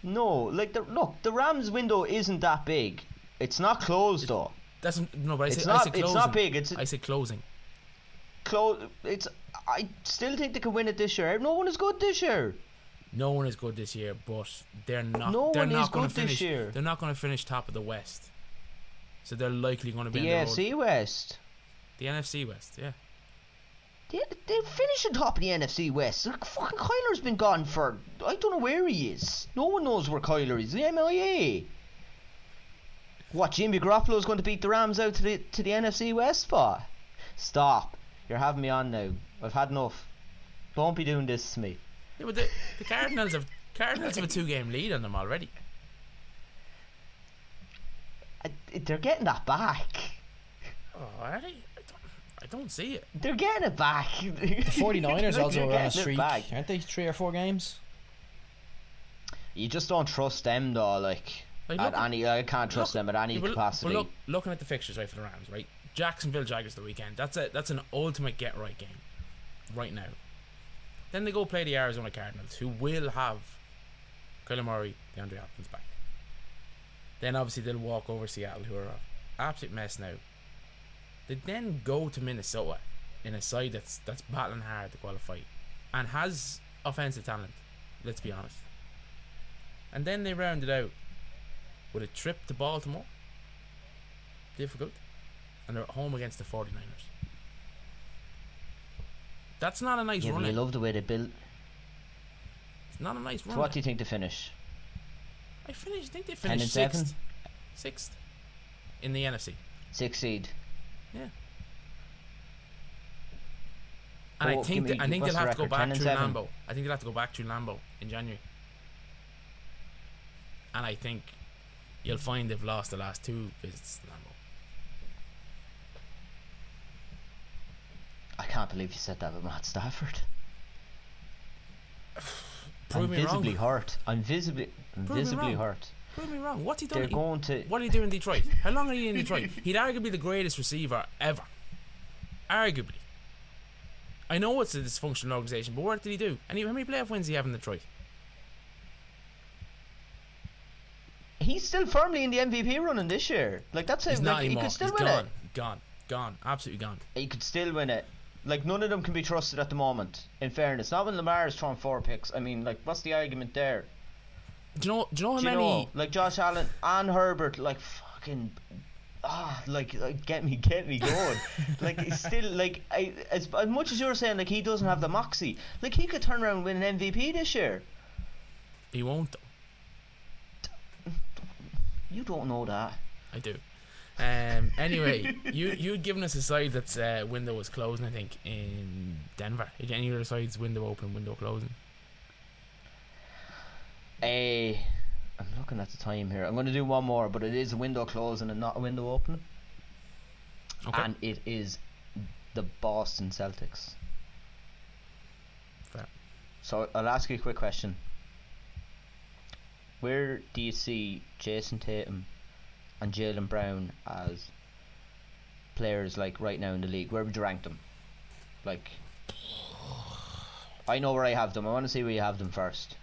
no, like the look, the Rams window isn't that big. It's not closed though. That's no, but I It's said, I not- said it's not big, it's- I said closing. Close. It's. I still think they can win it this year. No one is good this year. No one is good this year, but they're not. No they're one not is good to this finish. year. They're not going to finish top of the West, so they're likely going to be The. AFC West. The NFC West, yeah. They they finished on top of the NFC West. Look, fucking Kyler's been gone for I don't know where he is. No one knows where Kyler is. The MIA. What Jimmy Garoppolo's going to beat the Rams out to the to the NFC West spot? Stop. You're having me on now. I've had enough. Don't be doing this to me. Yeah, but the, the Cardinals have Cardinals have a two-game lead on them already. I, they're getting that back. Oh, are they? I don't, I don't see it. They're getting it back. The 49ers <laughs> also They're on a getting streak, back. aren't they? Three or four games? You just don't trust them though. Like, Like, at look- any, I can't trust Look- them at any yeah, but- capacity. But look, looking at the fixtures right for the Rams, right? Jacksonville Jaguars the weekend. That's a that's an ultimate get right game, right now. Then they go play the Arizona Cardinals, who will have Kyler Murray, DeAndre Hopkins back. Then obviously they'll walk over Seattle, who are an absolute mess now. They then go to Minnesota in a side that's that's battling hard to qualify, and has offensive talent. Let's be honest. And then they round it out with a trip to Baltimore. Difficult. And they're at home against the 49ers. That's not a nice yeah, run. you love the way they built. It's not a nice So run. what do you think to finish? I finished. I think they finished and seven? sixth. Sixth in the NFC. Six seed. Yeah. And I think me- I think they'll the have to go back to seven? Lambeau. I think they'll have to go back to Lambeau in January. And I think you'll find they've lost the last two visits to Lambeau. I can't believe you said that about Matt Stafford. <sighs> <sighs> <sighs> Prove I'm me wrong. visibly hurt. I'm visibly, I'm Prove me visibly wrong. hurt. Prove me wrong. What's he done? They're He- going to. What did he do in Detroit? <laughs> How long are you in Detroit? He'd arguably the greatest receiver ever. Arguably. I know it's a dysfunctional organisation, but what did he do? And he, how many playoff wins did he have in Detroit? He's still firmly in the MVP running this year. Like that's He's it. not Like, he anymore. could still He's win gone. it. Gone. Gone. Absolutely gone. He could still win it. Like none of them can be trusted at the moment. In fairness, not when Lamar is throwing four picks. I mean, like, what's the argument there? Do you know? Do you know how Do many? know, like Josh Allen and Herbert, like fucking, ah, like, like get me, get me going. <laughs> like it's still like I, as as much as you're saying, like he doesn't have the moxie. Like he could turn around and win an MVP this year. He won't. You don't know that. I do. Um. <laughs> Anyway, you you'd given us a side that's uh, window was closing. I think in Denver. Is any other sides window open, window closing? Eh, I'm looking at the time here. I'm going to do one more, but it is a window closing and not a window opening. Okay. And it is the Boston Celtics. Fair. So I'll ask you a quick question. Where do you see Jayson Tatum and Jaylen Brown as players like right now in the league? Where would you rank them? Like, I know where I have them. I want to see where you have them first.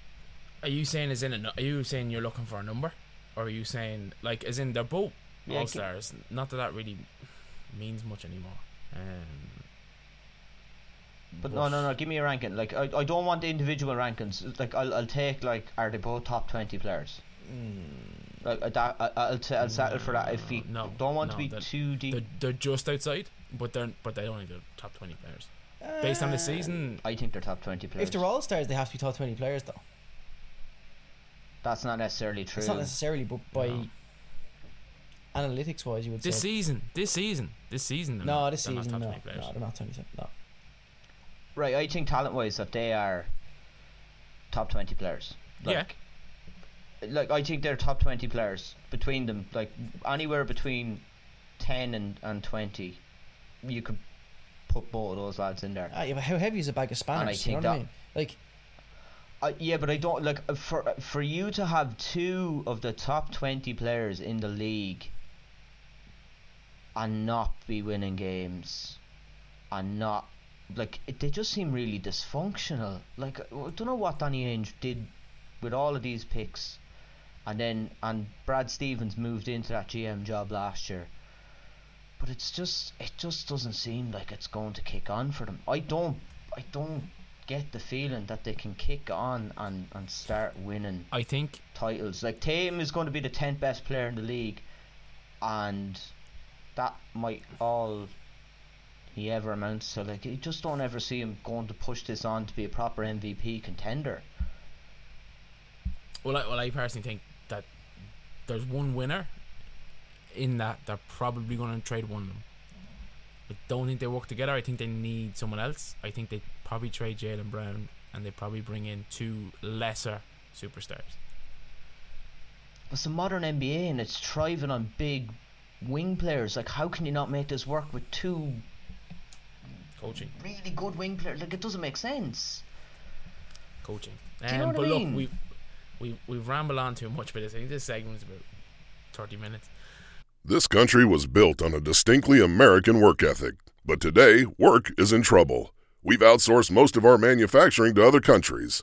Are you saying as in a, Are you saying you're looking for a number, or are you saying like as in they're both Yeah, all stars? Not that that really means much anymore. Um, But no, no, no. Give me a ranking. Like, I, I don't want the individual rankings. Like, I'll, I'll take like, are they both top twenty players? Like, I, that, I, I'll, t- I'll settle for that. If you No, don't want no, to be that- too deep, They're, they're just outside, but they're but they only the top twenty players. based on the uh, season. I think they're top twenty players. If they're all stars, they have to be top twenty players, though. That's not necessarily true. It's not necessarily, but by No. analytics wise, you would This say. season, this season, this season. no, not- this they're not season, top no, 20 no, they're not twenty. No, Right, I think talent wise that they are top twenty players. Yeah. Like, I think they're top twenty players between them. Like anywhere between ten and, and twenty, you could put both of those lads in there. ah, yeah, but how heavy is a bag of spanners? You know think what I that- mean? Like, Uh, yeah, but I don't like uh, for for you to have two of the top twenty players in the league and not be winning games and not like it, they just seem really dysfunctional. Like I don't know what Danny Ainge did with all of these picks, and then and Brad Stevens moved into that GM job last year. But it's just it just doesn't seem like it's going to kick on for them. I don't I don't get the feeling that they can kick on and, and start winning I think titles. Like Tatum is going to be the tenth best player in the league, and that might all he ever amounts to. Like you just don't ever see him going to push this on to be a proper MVP contender. Well, I, well, I personally think there's one winner in that they're probably going to trade one of them. I don't think they work together. I think they need someone else. I think they probably trade Jaylen Brown and they probably bring in two lesser superstars. It's a modern NBA and it's thriving on big wing players. Like how can you not make this work with two Coaching, really good wing players? Like it doesn't make sense. coaching. Do you know Um, what I mean? look, we we we ramble on too much, but I think this segment's about thirty minutes. This country was built on a distinctly American work ethic, but today, work is in trouble. We've outsourced most of our manufacturing to other countries,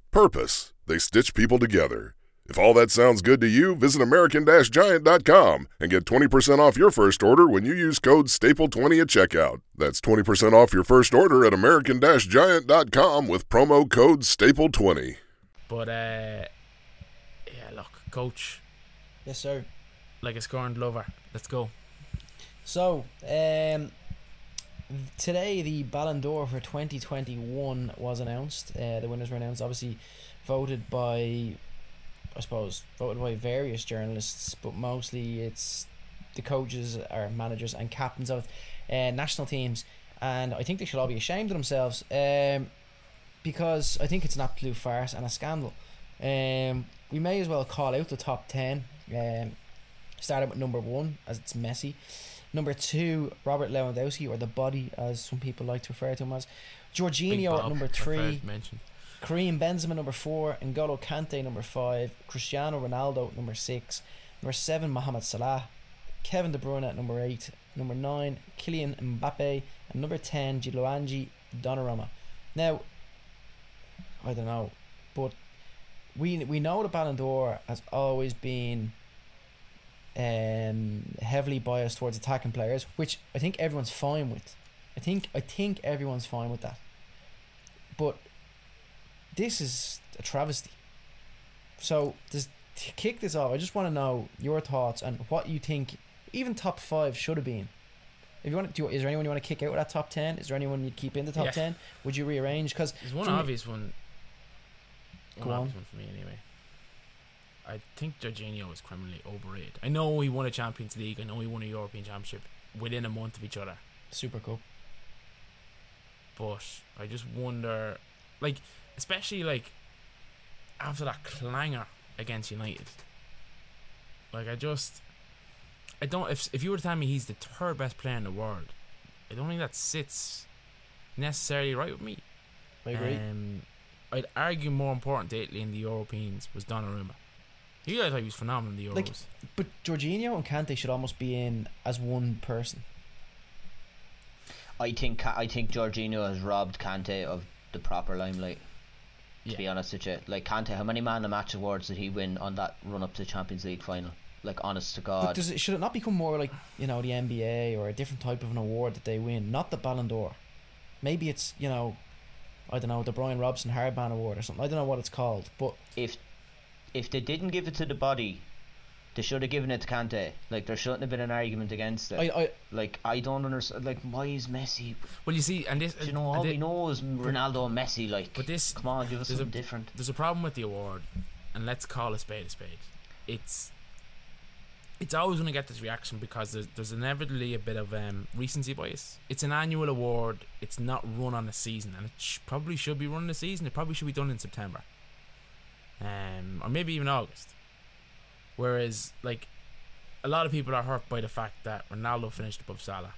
purpose. They stitch people together. If all that sounds good to you, visit American-Giant.com and get 20% off your first order when you use code STAPLE20 at checkout. That's 20% off your first order at American-Giant.com with promo code STAPLE20. But uh, yeah, look, coach, yes, sir. like a scorned lover. Let's go. So, um, today the Ballon d'Or for 2021 was announced. Uh, the winners were announced, obviously voted by, I suppose, voted by various journalists, but mostly it's the coaches or managers and captains of uh, national teams. And I think they should all be ashamed of themselves um, because I think it's an absolute farce and a scandal. Um, we may as well call out the top 10. Um, starting with number one, as it's Messi. Number two, Robert Lewandowski, or the body, as some people like to refer to him as. Jorginho at number three. Karim Benzema number four, N'Golo Kante number five, Cristiano Ronaldo number six, number seven Mohamed Salah, Kevin De Bruyne at number eight, number nine Kylian Mbappe, and number ten Gianluigi Donnarumma. Now, I don't know, but we we know the Ballon d'Or has always been um heavily biased towards attacking players, which I think everyone's fine with. I think I think everyone's fine with that. But this is a travesty. So just to kick this off, I just want to know your thoughts and what you think. Even top five should have been. If you want to, do, is there anyone you want to kick out with that top ten? Is there anyone you'd keep in the top Yeah. ten? Would you rearrange? Because There's one For me- obvious one. One Go on. obvious one for me anyway. I think Jorginho is criminally overrated. I know he won a Champions League. I know he won a European Championship within a month of each other. Super Cup. But I just wonder, like, especially like after that clanger against United. Like I just, I don't. If if you were to tell me he's the third best player in the world, I don't think that sits necessarily right with me. I agree. Um, I'd argue more important to Italy in the Europeans was Donnarumma. He I thought he was phenomenal in the Euros. Like- but Jorginho and Kante should almost be in as one person. I think Ca- I think Jorginho has robbed Kante of the proper limelight. To Yeah. be honest with you, like Kante, how many man of the match awards did he win on that run up to the Champions League final? Like, honest to God, does it should it not become more like you know the NBA or a different type of an award that they win, not the Ballon d'Or? Maybe it's you know, I don't know the Brian Robson Hardman Award or something. I don't know what it's called, but if if they didn't give it to the body, they should have given it to Kante. Like, there shouldn't have been an argument against it. I, I like, I don't understand. Like, why is Messi? Well, you see, and this, Do you know and all thi- we know is Ronaldo and Messi. Like, But this- come on, give us there's a- something different. there's a problem with the award, and let's call a spade a spade. It's it's always going to get this reaction because there's, there's inevitably a bit of um, recency bias. It's an annual award. It's not run on a season, and it sh- probably should be run on a season. It probably should be done in September, um, or maybe even August. Whereas, like, a lot of people are hurt by the fact that Ronaldo finished above Salah,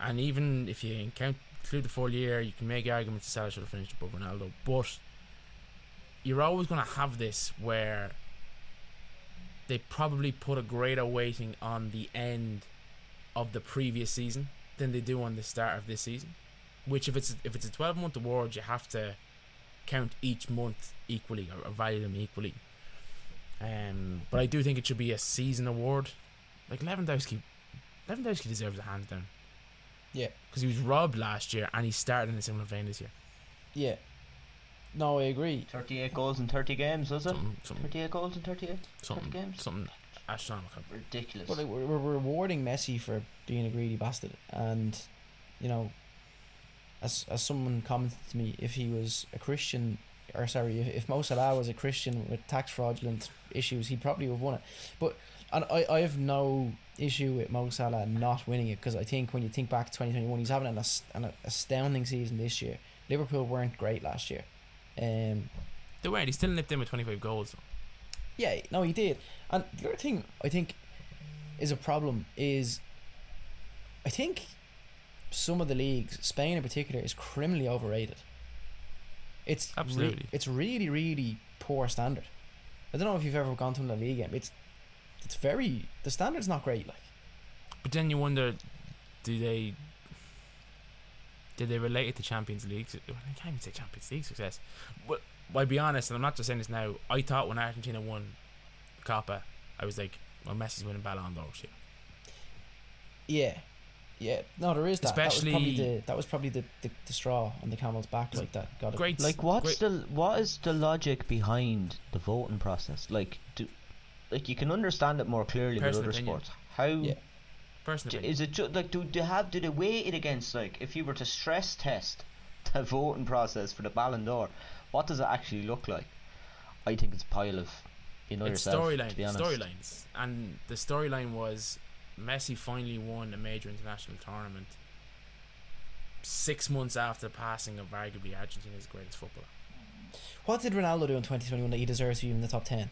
and even if you include the full year, you can make arguments that Salah should have finished above Ronaldo, but you're always going to have this where they probably put a greater weighting on the end of the previous season than they do on the start of this season. Which, if it's if it's a 12 month award, you have to count each month equally or, or value them equally. Um, but I do think it should be a season award. Like Lewandowski, Lewandowski deserves a hands down yeah, because he was robbed last year and he started in a similar vein this year. yeah. No, I agree. 38 goals in 30 games, was it? Something, something, 38 goals in 38? something, games? something astronomical. Ridiculous. But like, we're, we're rewarding Messi for being a greedy bastard, and you know, as as someone commented to me, if he was a Christian, or sorry, if, if Mo Salah was a Christian with tax fraudulent issues, he probably would have won it. But and I, I have no issue with Mo Salah not winning it because I think when you think back to 2021, he's having an, an astounding season this year. Liverpool weren't great last year. Um, They weren't. He still nipped in with 25 goals. Yeah, no, he did. And the other thing I think is a problem is I think some of the leagues, Spain in particular, is criminally overrated. It's re- Absolutely. it's really, really poor standard. I don't know if you've ever gone to a league game. It's it's very the standard's not great. Like But then you wonder, do they? Did they relate it to Champions League? I can't even say Champions League success. But I'll be honest, and I'm not just saying this now. I thought when Argentina won Copa, I was like, "Well, Messi's winning Ballon d'Or." Shit. yeah, yeah. No, there is that. that was probably Especially- the that was probably the, the, the straw on the camel's back. Like that got it. Great. like, what's great- the what is the logic behind the voting process? Like, do like you can understand it more clearly with other opinion. sports. How Yeah. Personal d- is it? Ju- like, do they have? Do they weigh it against like if you were to stress test <laughs> the voting process for the Ballon d'Or? What does it actually look like? I think it's a pile of you know it's yourself. storyline, to be honest. storylines, and the storyline was Messi finally won a major international tournament six months after the passing of arguably Argentina's greatest footballer. What did Ronaldo do in 2021 that he deserves to be in the top ten?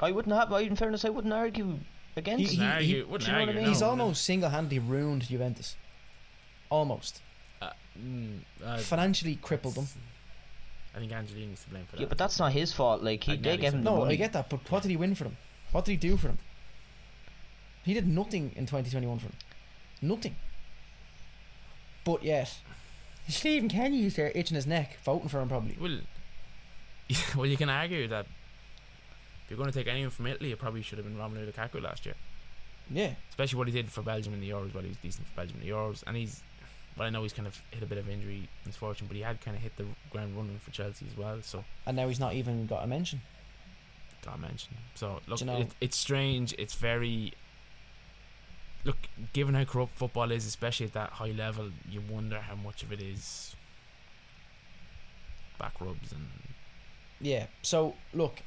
I wouldn't have. I, in fairness, I wouldn't argue against. He- it. Wouldn't he- wouldn't do you know what I argue, mean? He's almost single-handedly ruined Juventus. Almost Uh, mm, uh, financially crippled them. I think Angelini's to blame for that. Yeah, but that's not his fault. Like he, I they get gave it. him the No, money. I get that, but what did he win for them? What did he do for them? He did nothing in 2021 for them. Nothing. But yet, Stephen Kenny's there itching his neck, voting for him probably. Well, <laughs> well, you can argue that if you're going to take anyone from Italy, it probably should have been Romelu Lukaku last year. Yeah. Especially what he did for Belgium in the Euros. Well, he was decent for Belgium in the Euros, and he's. Well, I know he's kind of hit a bit of injury misfortune, but he had kind of hit the ground running for Chelsea as well. So And now he's not even got a mention. Got mentioned. So look, you know- it, it's strange. It's very. Look, given how corrupt football is, especially at that high level, you wonder how much of it is back rubs and Yeah. So look,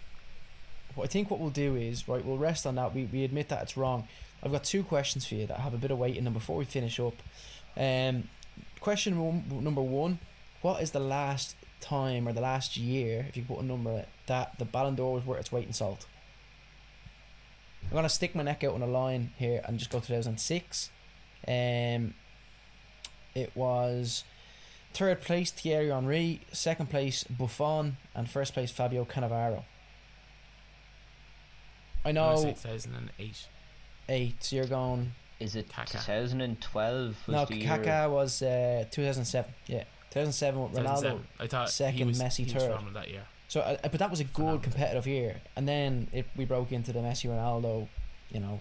I think what we'll do is right. We'll rest on that. We we admit that it's wrong. I've got two questions for you that have a bit of weight in them before we finish up. Um, question one, number one: What is the last time or the last year, if you put a number on that the Ballon d'Or was worth its weight in salt? I'm gonna stick my neck out on a line here and just go 2006. Um, it was third place Thierry Henry, second place Buffon, and first place Fabio Cannavaro. I I wanna know 2008. eight, so you're going Is it Kaká. 2012 was no, the Kaká year? was uh, 2007. Yeah, 2007 with Ronaldo. 2007. I thought he second, was, Messi he third. phenomenal that year. So, uh, but that was a good Phenomenal. competitive year, and then it, we broke into the Messi Ronaldo, you know,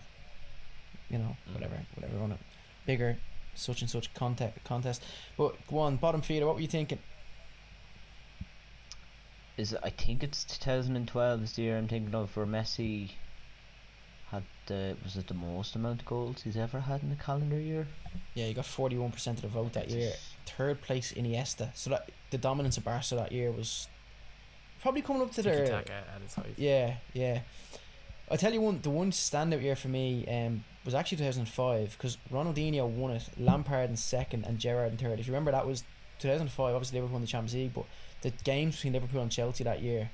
you know, Mm. whatever, whatever, on a bigger such and such contest contest. But go on, bottom feeder. What were you thinking? Is it, I think it's 2012 is the year I'm thinking of for Messi had the was it the most amount of goals he's ever had in a calendar year? Yeah, you got forty-one percent of the vote that year. Third place Iniesta. So that the dominance of Barca that year was probably coming up to their at its height. Yeah, yeah. I tell you one, the one standout year for me um, was actually 2005 because Ronaldinho won it, Lampard in second, and Gerrard in third. If you remember, that was 2005. Obviously, Liverpool won the Champions League, but the games between Liverpool and Chelsea that year,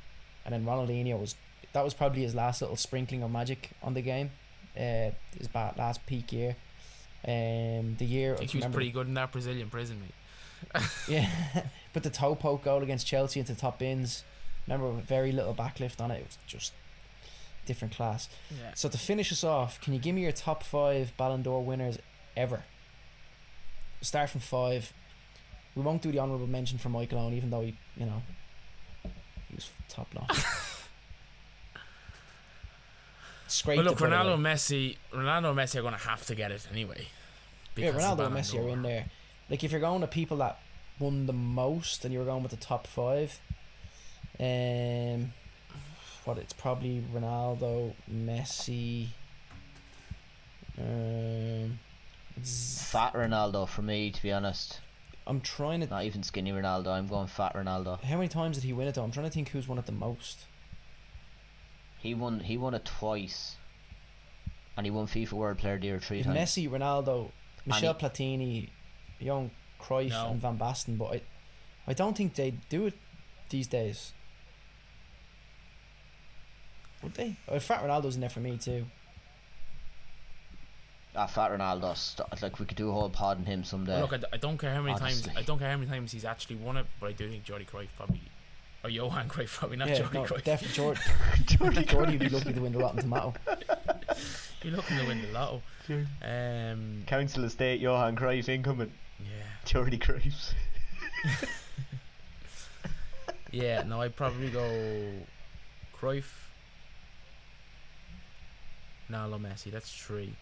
and then Ronaldinho was that was probably his last little sprinkling of magic on the game. Uh, his ba- last peak year. Um, the year I think he was pretty good in that Brazilian prison, mate. <laughs> yeah, but the toe poke goal against Chelsea into top bins. Remember, with very little backlift on it. It was just different class. Yeah. So to finish us off, can you give me your top five Ballon d'Or winners ever? Start from five. We won't do the honourable mention for Michael Owen, even though he, you know, he was top notch. <laughs> Scraped Well, look, it, by the Ronaldo way. and Messi, Ronaldo and Messi are going to have to get it anyway. Yeah, Ronaldo and Messi are in there. Like if you're going to people that won the most, and you were going with the top five, um, what it's probably Ronaldo, Messi, um, Fat Ronaldo for me, to be honest. I'm trying to. Not even skinny Ronaldo. I'm going fat Ronaldo. How many times did he win it though? I'm trying to think who's won it the most. He won. He won it twice, and he won FIFA World Player of the Year three times. Messi, Ronaldo, Michel he- Platini, young Cruyff, No. and Van Basten, but I, I don't think they do it these days. Would they? Oh, Fat Ronaldo's in there for me too. Ah, fat Ronaldo. St- like we could do a whole pod on him someday. Look, I, d- I don't care how many Honestly. times I don't care how many times he's actually won it, but I do think Jordi Cruyff probably, or Johan Cruyff probably not yeah, Jordi no, Cruyff. definitely Jordan. Jordy <laughs> would be lucky to win the Rotten Tomato. <laughs> You're looking to win the lotto. Um, Council Estate, Johan Cruyff incoming. yeah, Jordy Cruyff. <laughs> yeah. No, I'd probably go Cruyff, Ronaldo, Messi. That's three.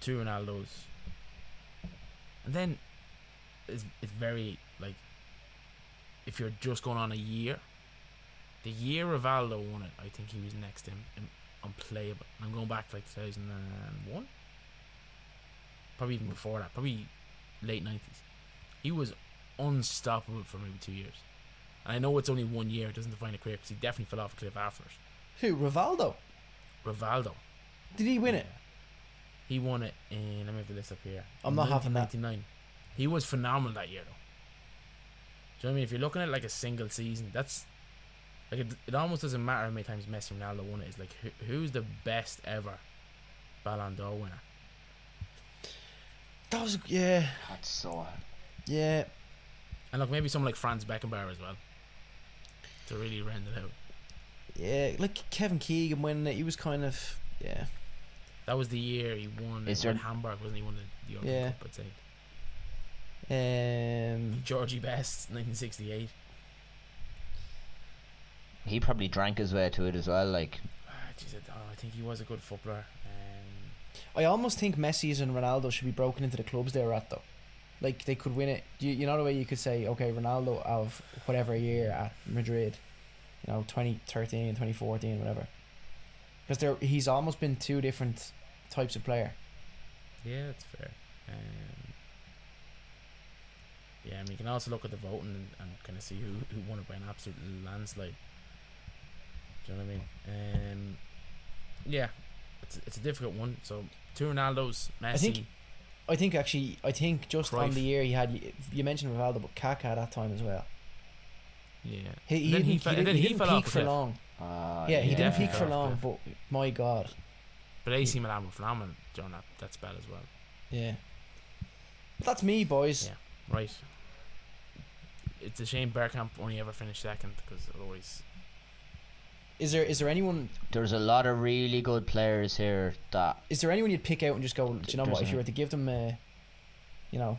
Two Ronaldos. And then it's it's very like if you're just going on a year. The year Rivaldo won it, I think he was next to him, unplayable. I'm going back to like 2001, probably even before that, probably late 90s. He was unstoppable for maybe two years. And I know it's only one year, it doesn't define a career because he definitely fell off a cliff after it. Who? Rivaldo? Rivaldo. Did he win it? He won it in. Let me have the list up here. I'm In not having that. 1999. He was phenomenal that year, though. Do you know what I mean? If you're looking at like a single season, that's like it, it almost doesn't matter how many times Messi and Ronaldo won it. It's like who, who's the best ever Ballon d'Or winner? That was yeah, That's so. yeah. And look, maybe someone like Franz Beckenbauer as well to really round it out. Yeah, like Kevin Keegan when he was kind of yeah. That was the year he won. Is Is in there- Hamburg, wasn't he? Won the, the European Yeah. Cup, I'd say. Um, Georgie Best, 1968. He probably drank his way to it as well. Like Ah, geez, I, oh, I think he was a good footballer. Um, I almost think Messi's and Ronaldo should be broken into the clubs they're at though. Like they could win it. You, you know the way you could say, okay, Ronaldo of whatever year at Madrid, you know, 2013, 2014, whatever. Because there, he's almost been two different types of player. Yeah, that's fair. Um, yeah, I mean, you can also look at the voting and, and kind of see who, who won it by an absolute landslide. Do you know what I mean? Um, yeah, it's it's a difficult one. So two Ronaldos, Messi. think- I think actually, I think just on the year he had, you mentioned Ronaldo, but Kaká at that time as well. yeah, He, he then didn't, he, fe- didn't, then he he didn't fell peak the for cliff. long. uh, yeah, he yeah. didn't peak for Fell off long, the but my God, but AC Milan were phenomenal during that, that spell as well. yeah. But that's me, boys. Yeah. Right. It's a shame Bergkamp only ever finished second because always. Is there is there anyone There's a lot of really good players here that is there anyone you'd pick out and just go? Do you know what? If you were to give them, a, you know,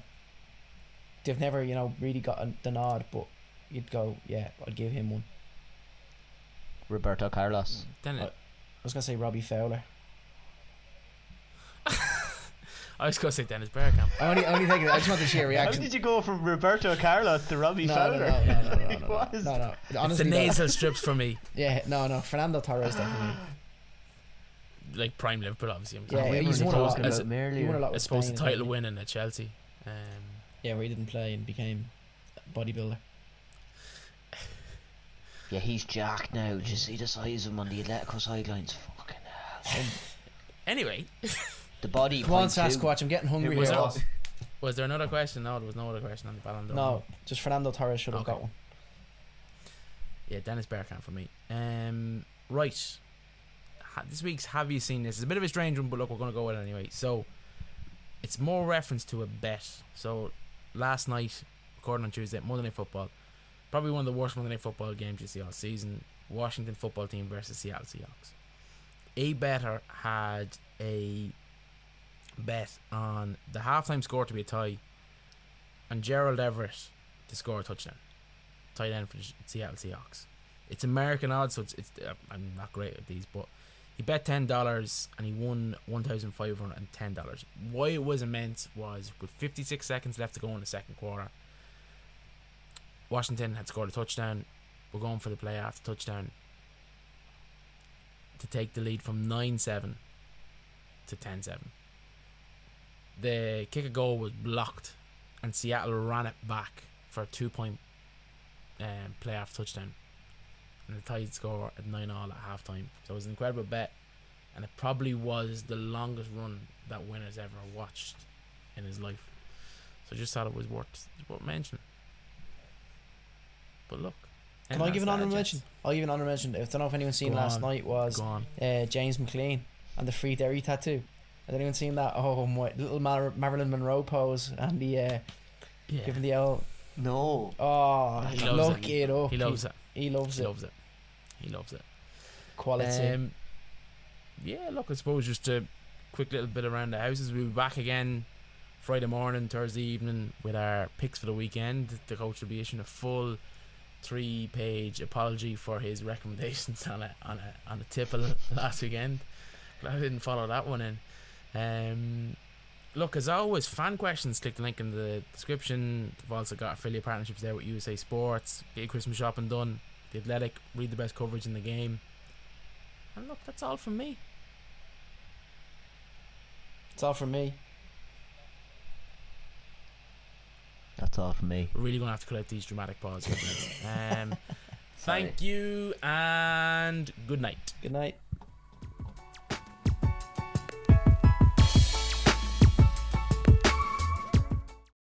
they've never you know really got a, the nod, but you'd go, yeah, I'd give him one. Roberto Carlos. Then Uh, I was gonna say Robbie Fowler. <laughs> I was gonna say Dennis Bergkamp. I <laughs> only, I only think I just wanted to see a reaction. How reaction. did you go from Roberto Carlos to Robbie no, no, Fowler? no, no, no, no, no, <laughs> no, What no, is- no, no. <laughs> It's Honestly, the though- nasal strips for me, Yeah, no, no. Fernando Torres definitely. like prime Liverpool, obviously. I'm Yeah, talking we he's won a lot. talking As about a- He won a lot I with suppose Spain the and title everything. winning at Chelsea. Um, Yeah, where he didn't play and became a bodybuilder. Yeah, he's jacked now. Did you see the size of him on the Atletico sidelines? Fucking hell. anyway, The body. Come on, point two. Sasquatch. I'm getting hungry was here. it- was there another question? No, there was no other question on the Ballon d'Or. No, just Fernando Torres should have Okay. got one. Yeah, Dennis Bergkamp for me. Um, right. This week's Have You Seen This? It's a bit of a strange one, but look, we're going to go with it anyway. So, it's more reference to a bet. So, last night, recording on Tuesday, Monday Night Football, probably one of the worst Monday Night Football games you see all season. Washington football team versus Seattle Seahawks. A bettor had a bet on the halftime score to be a tie and Gerald Everett to score a touchdown tight end for the Seattle Seahawks. It's American odds, so it's, it's uh, I'm not great at these, but he bet ten dollars and he won one thousand five hundred and ten dollars. Why it was immense was with fifty six seconds left to go in the second quarter. Washington had scored a touchdown. We're going for the play after touchdown to take the lead from nine seven to 10-7. The kick a goal was blocked, and Seattle ran it back for a two point um, playoff touchdown. And the tied score at 9 all at halftime. So it was an incredible bet. And it probably was the longest run that winner's ever watched in his life. So I just thought it was worth, worth mentioning. But look. Can I give an honourable mention? I'll give an honourable mention. I don't know if anyone's seen Go last on. night was uh, James McClean and the Free Derry tattoo. Has anyone seen that? Oh my little Mar- Marilyn Monroe pose and the uh, Yeah. giving the old No. oh He look loves it up. He loves it. He loves He it. loves it. He loves it. Quality. Um, yeah, look, I suppose just a quick little bit around the houses. We'll be back again Friday morning, Thursday evening with our picks for the weekend. The coach will be issuing a full three page apology for his <laughs> recommendations on a on a on a tipple <laughs> last weekend. Glad I didn't follow that one in. Um, look, as always, fan questions. Click the link in the description. We've also got affiliate partnerships there with USA Sports. Get your Christmas shopping done. The Athletic, read the best coverage in the game. And look, that's all from me. it's all from me. That's all from me. We're really going to have to collect these dramatic pauses. <laughs> um, thank you and good night. Good night.